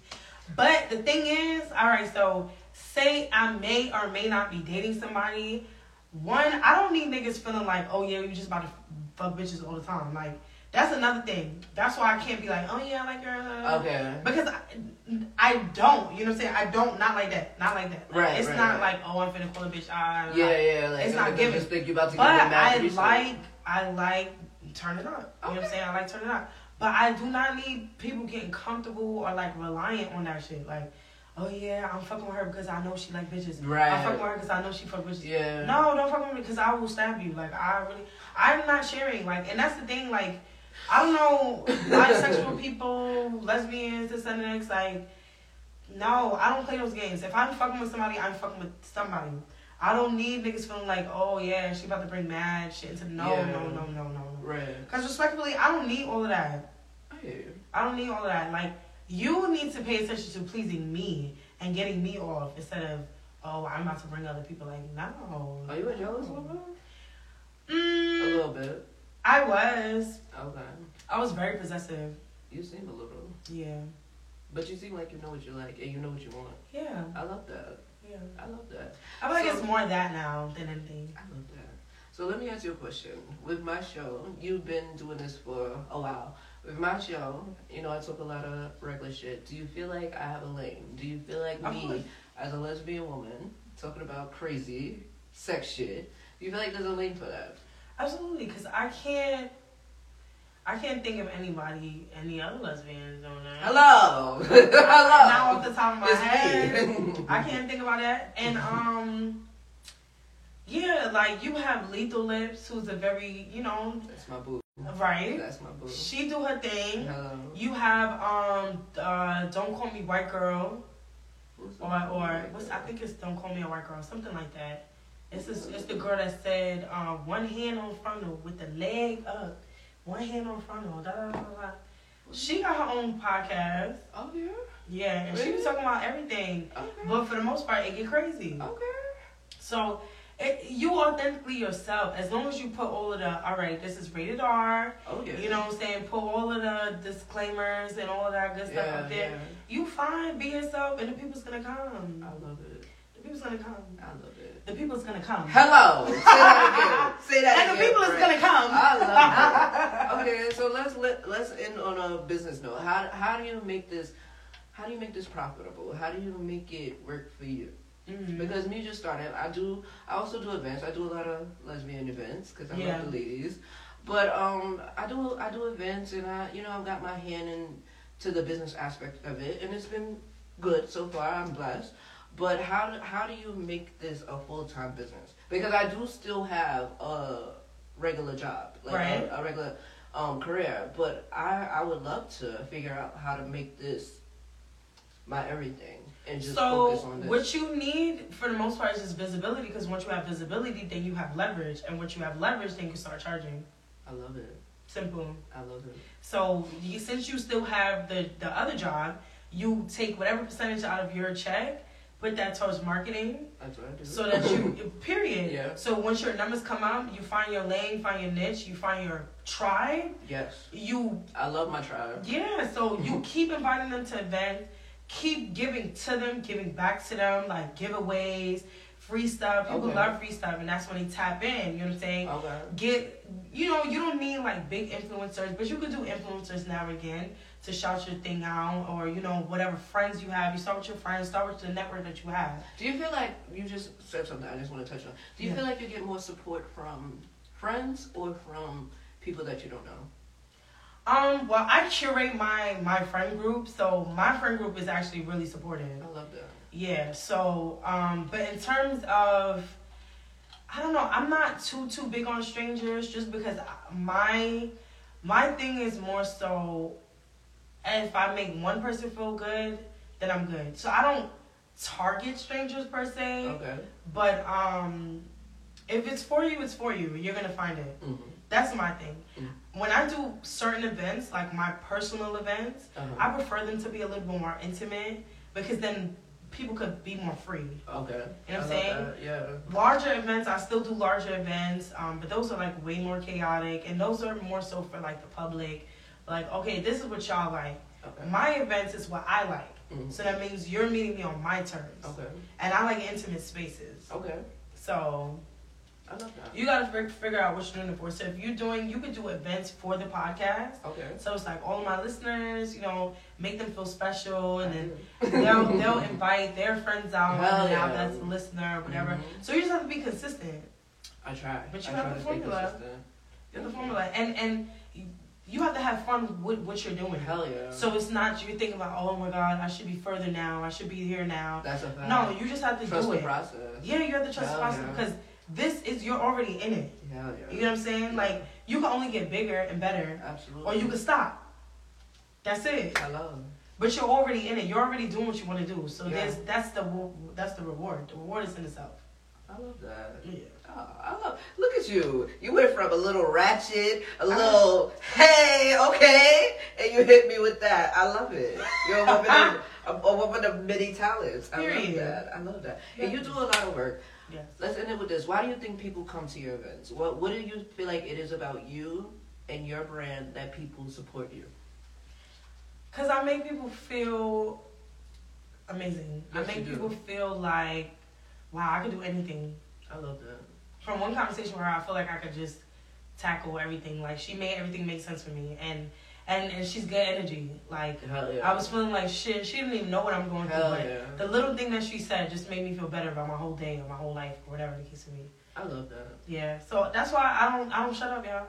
Speaker 1: But the thing is, all right. So say I may or may not be dating somebody. One, I don't need niggas feeling like, oh yeah, we just about to fuck bitches all the time. Like that's another thing. That's why I can't be like, oh yeah, I like her.
Speaker 2: Okay.
Speaker 1: Because I, I don't, you know what I'm saying? I don't, not like that, not like that. Like,
Speaker 2: Right,
Speaker 1: It's
Speaker 2: right,
Speaker 1: not
Speaker 2: right.
Speaker 1: like, oh, I'm finna call a bitch. Ah,
Speaker 2: Yeah,
Speaker 1: like-
Speaker 2: yeah. Like,
Speaker 1: It's not giving.
Speaker 2: Just think you about to
Speaker 1: But
Speaker 2: get
Speaker 1: I like, I like turning up. You know what I'm saying? I like turning up. But I do not need people getting comfortable or like reliant on that shit. Like, oh yeah, I'm fucking with her because I know she like bitches.
Speaker 2: Right.
Speaker 1: I'm fucking with her because I know she fuck bitches.
Speaker 2: Yeah.
Speaker 1: No, don't fuck with me because I will stab you. Like I really, I'm not sharing. Like, and that's the thing. Like, I don't know bisexual people, lesbians, this and the next. Like, no, I don't play those games. If I'm fucking with somebody, I'm fucking with somebody. I don't need niggas feeling like, oh yeah, she about to bring mad shit into no,
Speaker 2: Yeah.
Speaker 1: no, no, no, no, no.
Speaker 2: Right.
Speaker 1: Because respectfully, I don't need all of that.
Speaker 2: I.
Speaker 1: I don't need all of that. Like, you need to pay attention to pleasing me and getting me off instead of, oh, I'm about to bring other people. Like, no.
Speaker 2: Are you a jealous woman? A
Speaker 1: Mm,
Speaker 2: little bit.
Speaker 1: I was.
Speaker 2: Okay.
Speaker 1: I was very possessive.
Speaker 2: You seem a little.
Speaker 1: Yeah.
Speaker 2: But you seem like you know what you like and you know what you want.
Speaker 1: Yeah.
Speaker 2: I love that.
Speaker 1: Yeah.
Speaker 2: I love that.
Speaker 1: I feel like
Speaker 2: So-
Speaker 1: it's more that now than anything.
Speaker 2: I love that. So let me ask you a question. With my show, you've been doing this for a while. With my show, you know, I talk a lot of regular shit. Do you feel like I have a lane? Do you feel like me, as a lesbian woman, talking about crazy sex shit, do you feel like there's a lane for that?
Speaker 1: Absolutely, because I can't. I can't think of anybody, any other lesbians doing that.
Speaker 2: Hello!
Speaker 1: Not
Speaker 2: Hello!
Speaker 1: off the top of my
Speaker 2: It's
Speaker 1: head. I can't think about that. And um, yeah, like you have Lethal Lips, who's a very, you know,
Speaker 2: That's my boo.
Speaker 1: right.
Speaker 2: That's my boo.
Speaker 1: She do her thing.
Speaker 2: Hello.
Speaker 1: You have um, uh, Don't Call Me White Girl, or or what's I think it's Don't Call Me a White Girl, something like that. It's this, it's the girl that said um, one hand on frontal with the leg up, one hand on frontal. Da, da, da, da. She got her own podcast.
Speaker 2: Oh, yeah?
Speaker 1: Yeah, and she was talking about everything.
Speaker 2: Okay.
Speaker 1: But for the most part, it get crazy.
Speaker 2: Okay.
Speaker 1: So it, you authentically yourself, as long as you put all of the, all right, this is rated R,
Speaker 2: Oh, yeah.
Speaker 1: you know what I'm saying? Put all of the disclaimers and all of that good stuff
Speaker 2: yeah,
Speaker 1: up there.
Speaker 2: yeah.
Speaker 1: You fine, be yourself, and the people's gonna come.
Speaker 2: I love it.
Speaker 1: The people's gonna come.
Speaker 2: I love it.
Speaker 1: The people's gonna come.
Speaker 2: Hello. Say that again. Say that
Speaker 1: And the
Speaker 2: again.
Speaker 1: people is gonna come.
Speaker 2: I love it. Okay, so let's let let's end on a business note. How how do you make this? How do you make this profitable? How do you make it work for you?
Speaker 1: Mhm.
Speaker 2: Because me just started. I do. I also do events. I do a lot of lesbian events because I
Speaker 1: Yeah.
Speaker 2: love the ladies. But um, I do I do events and I you know I've got my hand in to the business aspect of it and it's been good so far. I'm blessed. But how do, how do you make this a full time business? Because I do still have a regular job, like
Speaker 1: Right.
Speaker 2: a, a regular um, career. But I I would love to figure out how to make this my everything and just
Speaker 1: So
Speaker 2: focus on this.
Speaker 1: what you need for the most part is just visibility because once you have visibility, then you have leverage, and once you have leverage, then you start charging.
Speaker 2: I love it.
Speaker 1: Simple.
Speaker 2: I love it.
Speaker 1: So you, since you still have the the other job, you take whatever percentage out of your check, put that towards marketing,
Speaker 2: That's what I do.
Speaker 1: so that you period.
Speaker 2: Yeah.
Speaker 1: So once your numbers come out, you find your lane, find your niche, you find your tribe.
Speaker 2: yes,
Speaker 1: You
Speaker 2: I love my tribe.
Speaker 1: yeah. So you keep inviting them to events, keep giving to them, giving back to them, like giveaways, free stuff. People
Speaker 2: Okay.
Speaker 1: love free stuff, and that's when they tap in. You know what I'm saying?
Speaker 2: Okay.
Speaker 1: get you know you don't need like big influencers but you could do influencers now and again to shout your thing out or you know whatever friends you have you start with your friends start with the network that you have
Speaker 2: Do you feel like you just said something I just want to touch on? Do you
Speaker 1: Yeah.
Speaker 2: feel like you get more support from friends or from people that you don't know?
Speaker 1: um well i curate my my friend group so my friend group is actually really supportive
Speaker 2: I love that.
Speaker 1: yeah so um but in terms of i don't know i'm not too too big on strangers just because my my thing is more so if i make one person feel good then i'm good so i don't target strangers per se
Speaker 2: Okay.
Speaker 1: but um if it's for you it's for you you're gonna find it
Speaker 2: hmm
Speaker 1: that's my thing
Speaker 2: Mm.
Speaker 1: when i do certain events like my personal events
Speaker 2: Uh-huh.
Speaker 1: I prefer them to be a little bit more intimate because then people could be more free.
Speaker 2: okay.
Speaker 1: You know what I'm saying?
Speaker 2: that, Yeah.
Speaker 1: Larger events, I still do larger events, um, but those are like way more chaotic, and those are more so for like the public. Like, okay, this is what y'all like.
Speaker 2: Okay.
Speaker 1: My events is what I like,
Speaker 2: Mhm.
Speaker 1: so that means you're meeting me on my terms,
Speaker 2: Okay.
Speaker 1: and I like intimate spaces.
Speaker 2: Okay.
Speaker 1: So
Speaker 2: I love that.
Speaker 1: you gotta fig- figure out what you're doing it for. So if you're doing, you could do events for the podcast.
Speaker 2: Okay.
Speaker 1: So it's like all of my listeners, you know, make them feel special, and then they'll they'll invite their friends out
Speaker 2: Hell
Speaker 1: and out
Speaker 2: yeah.
Speaker 1: that's a listener or whatever.
Speaker 2: Mhm.
Speaker 1: So you just have to be consistent
Speaker 2: I try.
Speaker 1: But you
Speaker 2: I
Speaker 1: have the formula.
Speaker 2: consistent.
Speaker 1: in the formula, and and you have to have fun with what you're doing.
Speaker 2: Hell yeah.
Speaker 1: So it's not you think about oh my god I should be further now I should be here now.
Speaker 2: That's a fact.
Speaker 1: No, you just have to
Speaker 2: Trust
Speaker 1: do
Speaker 2: the
Speaker 1: it.
Speaker 2: process.
Speaker 1: Yeah, you have to trust the
Speaker 2: Hell
Speaker 1: process
Speaker 2: yeah.
Speaker 1: because this is you're already in it.
Speaker 2: Hell yeah.
Speaker 1: You know what I'm saying? Like you can only get bigger and better,
Speaker 2: Absolutely.
Speaker 1: or you can stop. That's it.
Speaker 2: I love.
Speaker 1: But you're already in it. You're already doing what you want to do. So
Speaker 2: Yeah.
Speaker 1: there's that's the that's the reward. The reward is in itself.
Speaker 2: I love that.
Speaker 1: Yeah.
Speaker 2: Oh, I love. Look at you. You went from a little ratchet,
Speaker 1: Uh-huh.
Speaker 2: a little hey, okay, and you hit me with that. I love it. You're a woman of a, a woman of many talents. I love
Speaker 1: Period.
Speaker 2: that. I love that. And you do a lot of work.
Speaker 1: Yes.
Speaker 2: Let's end it with this. Why do you think people come to your events? What What do you feel like it is about you and your brand that people support you?
Speaker 1: Cause I make people feel amazing.
Speaker 2: Yes,
Speaker 1: I make
Speaker 2: do.
Speaker 1: people feel like wow, I can do anything.
Speaker 2: I love that.
Speaker 1: From one conversation where I feel like I could just tackle everything. Like she made everything make sense for me, and and and she's good energy. Like
Speaker 2: yeah.
Speaker 1: I was feeling like shit. She didn't even know what I'm going
Speaker 2: Hell
Speaker 1: through, but
Speaker 2: yeah.
Speaker 1: the little thing that she said just made me feel better about my whole day or my whole life or whatever the case may be.
Speaker 2: I love that.
Speaker 1: Yeah, so that's why I don't I don't shut up, y'all.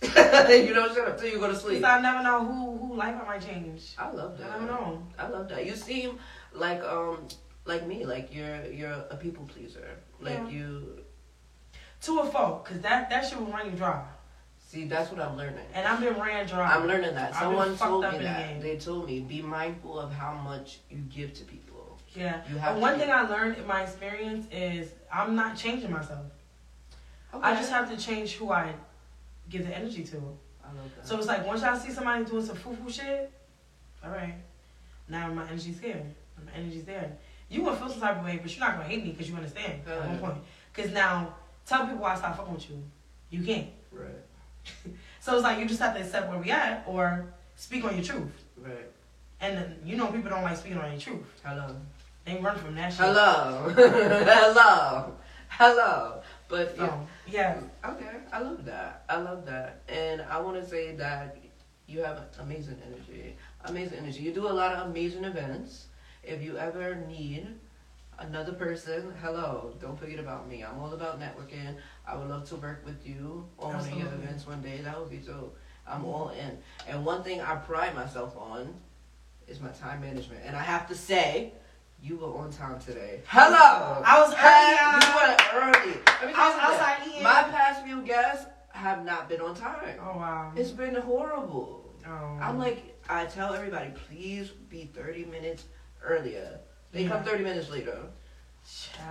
Speaker 2: you don't shut up till you go to sleep.
Speaker 1: I never know who who life I might change.
Speaker 2: I love that.
Speaker 1: I don't know.
Speaker 2: I love that. You seem like um like me, like you're you're a people pleaser. Like
Speaker 1: Yeah.
Speaker 2: you
Speaker 1: To a fault, cause that that shit will run you dry,
Speaker 2: see that's what I'm learning.
Speaker 1: and I've been ran dry.
Speaker 2: I'm learning that. Someone
Speaker 1: fucked
Speaker 2: told
Speaker 1: up
Speaker 2: me
Speaker 1: the
Speaker 2: that.
Speaker 1: game.
Speaker 2: They told me be mindful of how much you give to people.
Speaker 1: Yeah.
Speaker 2: You have
Speaker 1: one thing I learned in my experience is I'm not changing myself. Okay. I just have to change who I give the energy to.
Speaker 2: I love that.
Speaker 1: So it's like once y'all see somebody doing some foo foo shit, all right, now my energy's here. My energy's there. You gonna feel some type of way, but you're not gonna hate me because you understand at one point. Because now, tell people why I stop fucking with you. You can't.
Speaker 2: right.
Speaker 1: So it's like you just have to accept where we at or speak on your truth.
Speaker 2: Right.
Speaker 1: And then, you know people don't like speaking on your truth.
Speaker 2: Hello.
Speaker 1: They run from that shit.
Speaker 2: Hello. Hello. Hello. But yeah.
Speaker 1: So, yeah.
Speaker 2: Okay, I love that. I love that. And I want to say that you have amazing energy. Amazing energy. You do a lot of amazing events. If you ever need another person, hello, don't forget about me. I'm all about networking. I would love to work with you on one of your events one day. That would be dope. I'm all in. And one thing I pride myself on is my time management. And I have to say, you were on time today. Hello.
Speaker 1: Uh, I was early, y'all.
Speaker 2: Were early. Me
Speaker 1: I was outside eating.
Speaker 2: My past few guests have not been on time.
Speaker 1: Oh, wow.
Speaker 2: It's been horrible.
Speaker 1: oh.
Speaker 2: I'm like, I tell everybody, please be 30 minutes earlier. They come 30 minutes later.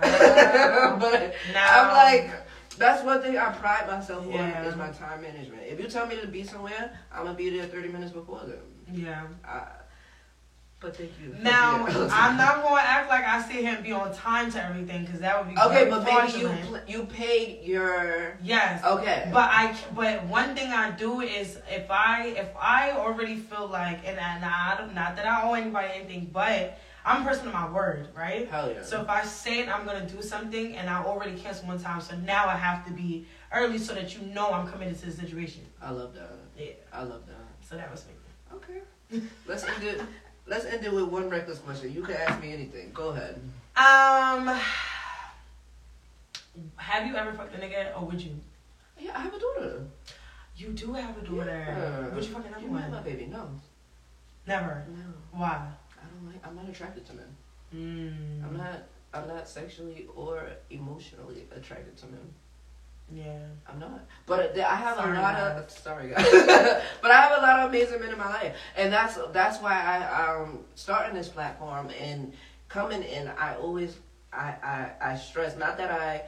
Speaker 2: But
Speaker 1: Now-
Speaker 2: I'm like, that's one thing I pride myself
Speaker 1: Yeah.
Speaker 2: on is my time management. If you tell me to be somewhere, I'm gonna be there 30 minutes before them.
Speaker 1: Yeah.
Speaker 2: I, but thank you.
Speaker 1: Now, I'm not going to act like I sit here and be on time to everything because that would be
Speaker 2: Okay, but maybe you pl- you paid your
Speaker 1: Yes.
Speaker 2: okay.
Speaker 1: But I, but one thing I do is if I, if I already feel like, and I, and I don't, not that I owe anybody anything, but I'm a person of my word, right?
Speaker 2: Hell yeah.
Speaker 1: So if I say I'm gonna do something and I already canceled one time, so now I have to be early so that you know I'm committed to the situation.
Speaker 2: I love that.
Speaker 1: Yeah.
Speaker 2: I love that.
Speaker 1: So that was me.
Speaker 2: Okay. Let's end it. Let's end it with one reckless question. You can ask me anything. Go ahead.
Speaker 1: Um, have you ever fucked a nigga or would you?
Speaker 2: Yeah, I have a daughter.
Speaker 1: You do have a daughter.
Speaker 2: Yeah.
Speaker 1: Would you fuck another
Speaker 2: You met my baby? No.
Speaker 1: Never.
Speaker 2: No.
Speaker 1: Why?
Speaker 2: Don't like. I'm not attracted to men.
Speaker 1: Mm.
Speaker 2: I'm not. I'm not sexually or emotionally attracted to men.
Speaker 1: Yeah.
Speaker 2: I'm not. But I have
Speaker 1: Sorry,
Speaker 2: a lot
Speaker 1: guys.
Speaker 2: of sorry guys. but I have a lot of amazing men in my life, and that's that's why I um starting this platform and coming in. I always I I, I stress not that I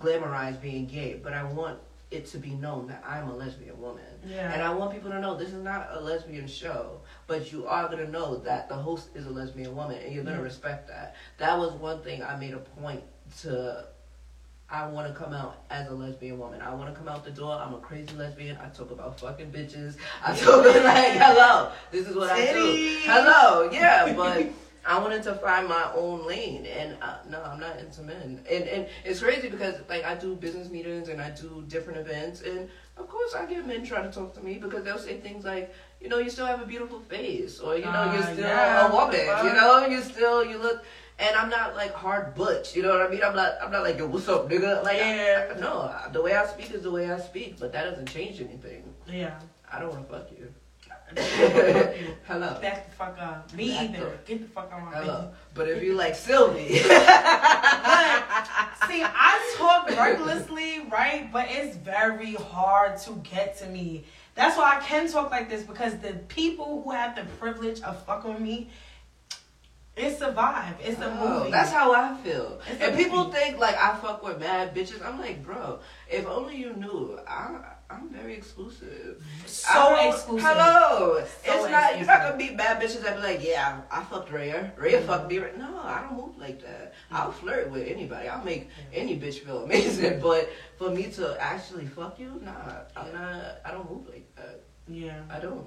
Speaker 2: glamorize being gay, but I want it to be known that I'm a lesbian woman.
Speaker 1: Yeah.
Speaker 2: And I want people to know this is not a lesbian show, but you are gonna know that the host is a lesbian woman, and you're gonna
Speaker 1: Yeah.
Speaker 2: respect that. That was one thing I made a point to. I want to come out as a lesbian woman. I want to come out the door. I'm a crazy lesbian. I talk about fucking bitches. I talk like, hello, this is what I do. Hello, yeah, but I wanted to find my own lane, and uh, no, I'm not into men. And and it's crazy because like I do business meetings and I do different events, and of course I get men trying to talk to me because they'll say things like, you know, you still have a beautiful face, or you know,
Speaker 1: Uh,
Speaker 2: you're still
Speaker 1: yeah,
Speaker 2: a woman. You know, you still you look. And I'm not like hard butch, you know what I mean? I'm not, I'm not like, yo, what's up, nigga? Like, I-
Speaker 1: Yeah.
Speaker 2: I- no, the way I speak is the way I speak, but that doesn't change anything.
Speaker 1: Yeah.
Speaker 2: I don't want to fuck you. Hello.
Speaker 1: Back the fuck up. Me
Speaker 2: Back
Speaker 1: either.
Speaker 2: up.
Speaker 1: Get the fuck out of my
Speaker 2: Hello. But if you like Sylvie,
Speaker 1: But see, I talk recklessly, right? But it's very hard to get to me. That's why I can talk like this because the people who have the privilege of fucking with me, it's a vibe. It's a
Speaker 2: Oh,
Speaker 1: movie.
Speaker 2: That's how I feel.
Speaker 1: It's
Speaker 2: and people
Speaker 1: movie.
Speaker 2: think like I fuck with mad bitches. I'm like, bro, if only you knew. I, I'm very exclusive.
Speaker 1: So exclusive.
Speaker 2: Hello.
Speaker 1: So
Speaker 2: it's not. You're not gonna meet bad bitches that be like, yeah, I fucked Raya. Raya
Speaker 1: Mhm.
Speaker 2: fucked me. No, I don't move like that. I'll flirt with anybody. I'll make
Speaker 1: Yeah.
Speaker 2: any bitch feel amazing. But for me to actually fuck you, nah, I'm not. I don't move like that.
Speaker 1: Yeah.
Speaker 2: I don't.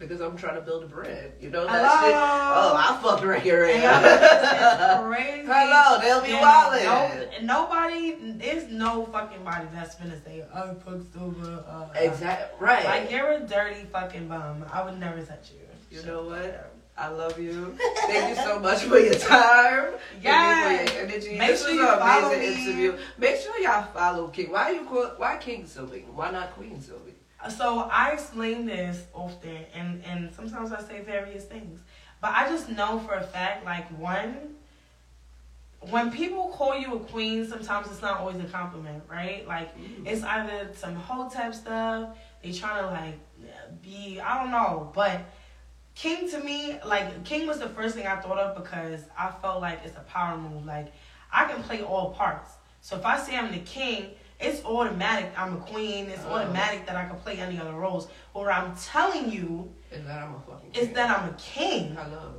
Speaker 2: Because I'm trying to build a brand. You know that
Speaker 1: Hello?
Speaker 2: shit? Oh, I fucked Ray.
Speaker 1: y'all bitches is crazy.
Speaker 2: Hello, they'll be wildin'.
Speaker 1: No, nobody, there's no fucking body that's gonna say, I fucked over. Uh,
Speaker 2: Exactly. Right.
Speaker 1: Like, you're a dirty fucking bum. I would never touch you.
Speaker 2: You know what? I love you. Thank you so much for your time.
Speaker 1: Yes.
Speaker 2: Thank you your energy.
Speaker 1: Make
Speaker 2: this
Speaker 1: sure
Speaker 2: was
Speaker 1: you
Speaker 2: an amazing
Speaker 1: me.
Speaker 2: interview. Make sure y'all follow King. Why you call, why King Sylvie? Why not Queen Sylvie?
Speaker 1: So I explain this often, and and sometimes I say various things, but I just know for a fact, like one, when people call you a queen, sometimes it's not always a compliment, right? Like mm. it's either some whole type stuff, they trying to like be, I don't know, but king to me, like king was the first thing I thought of because I felt like it's a power move. Like I can play all parts, so if I say I'm the king, it's automatic I'm a queen. It's
Speaker 2: Oh.
Speaker 1: automatic that I can play any other roles. Or I'm telling you
Speaker 2: And that I'm a fucking
Speaker 1: is
Speaker 2: king.
Speaker 1: that I'm a king
Speaker 2: Hello.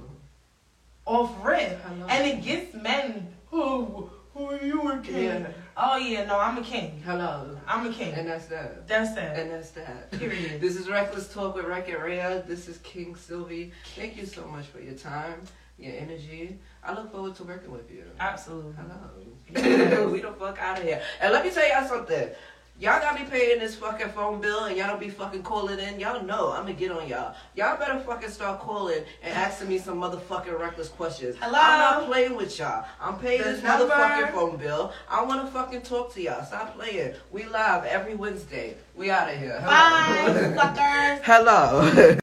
Speaker 1: off rip,
Speaker 2: Hello.
Speaker 1: and it gets men. Oh, who are you a king?
Speaker 2: Yeah.
Speaker 1: Oh yeah, no, I'm a king.
Speaker 2: Hello.
Speaker 1: I'm a king.
Speaker 2: And that's that.
Speaker 1: That's it.
Speaker 2: And that's that.
Speaker 1: Period.
Speaker 2: This is Reckless Talk with Rhea. This is King Sylvie. Thank you so much for your time, your energy. I look forward to working with you.
Speaker 1: Absolutely.
Speaker 2: Hello. we the fuck out of here. And let me tell y'all something. Y'all gotta be paying this fucking phone bill and y'all don't be fucking calling in. Y'all know I'm gonna get on y'all. Y'all better fucking start calling and asking me some motherfucking reckless questions.
Speaker 1: Hello?
Speaker 2: I'm not playing with y'all. I'm paying
Speaker 1: The
Speaker 2: this motherfucking phone bill. I wanna fucking talk to y'all. Stop playing. We live every Wednesday. We out of here.
Speaker 1: Bye, suckers.
Speaker 2: Hello.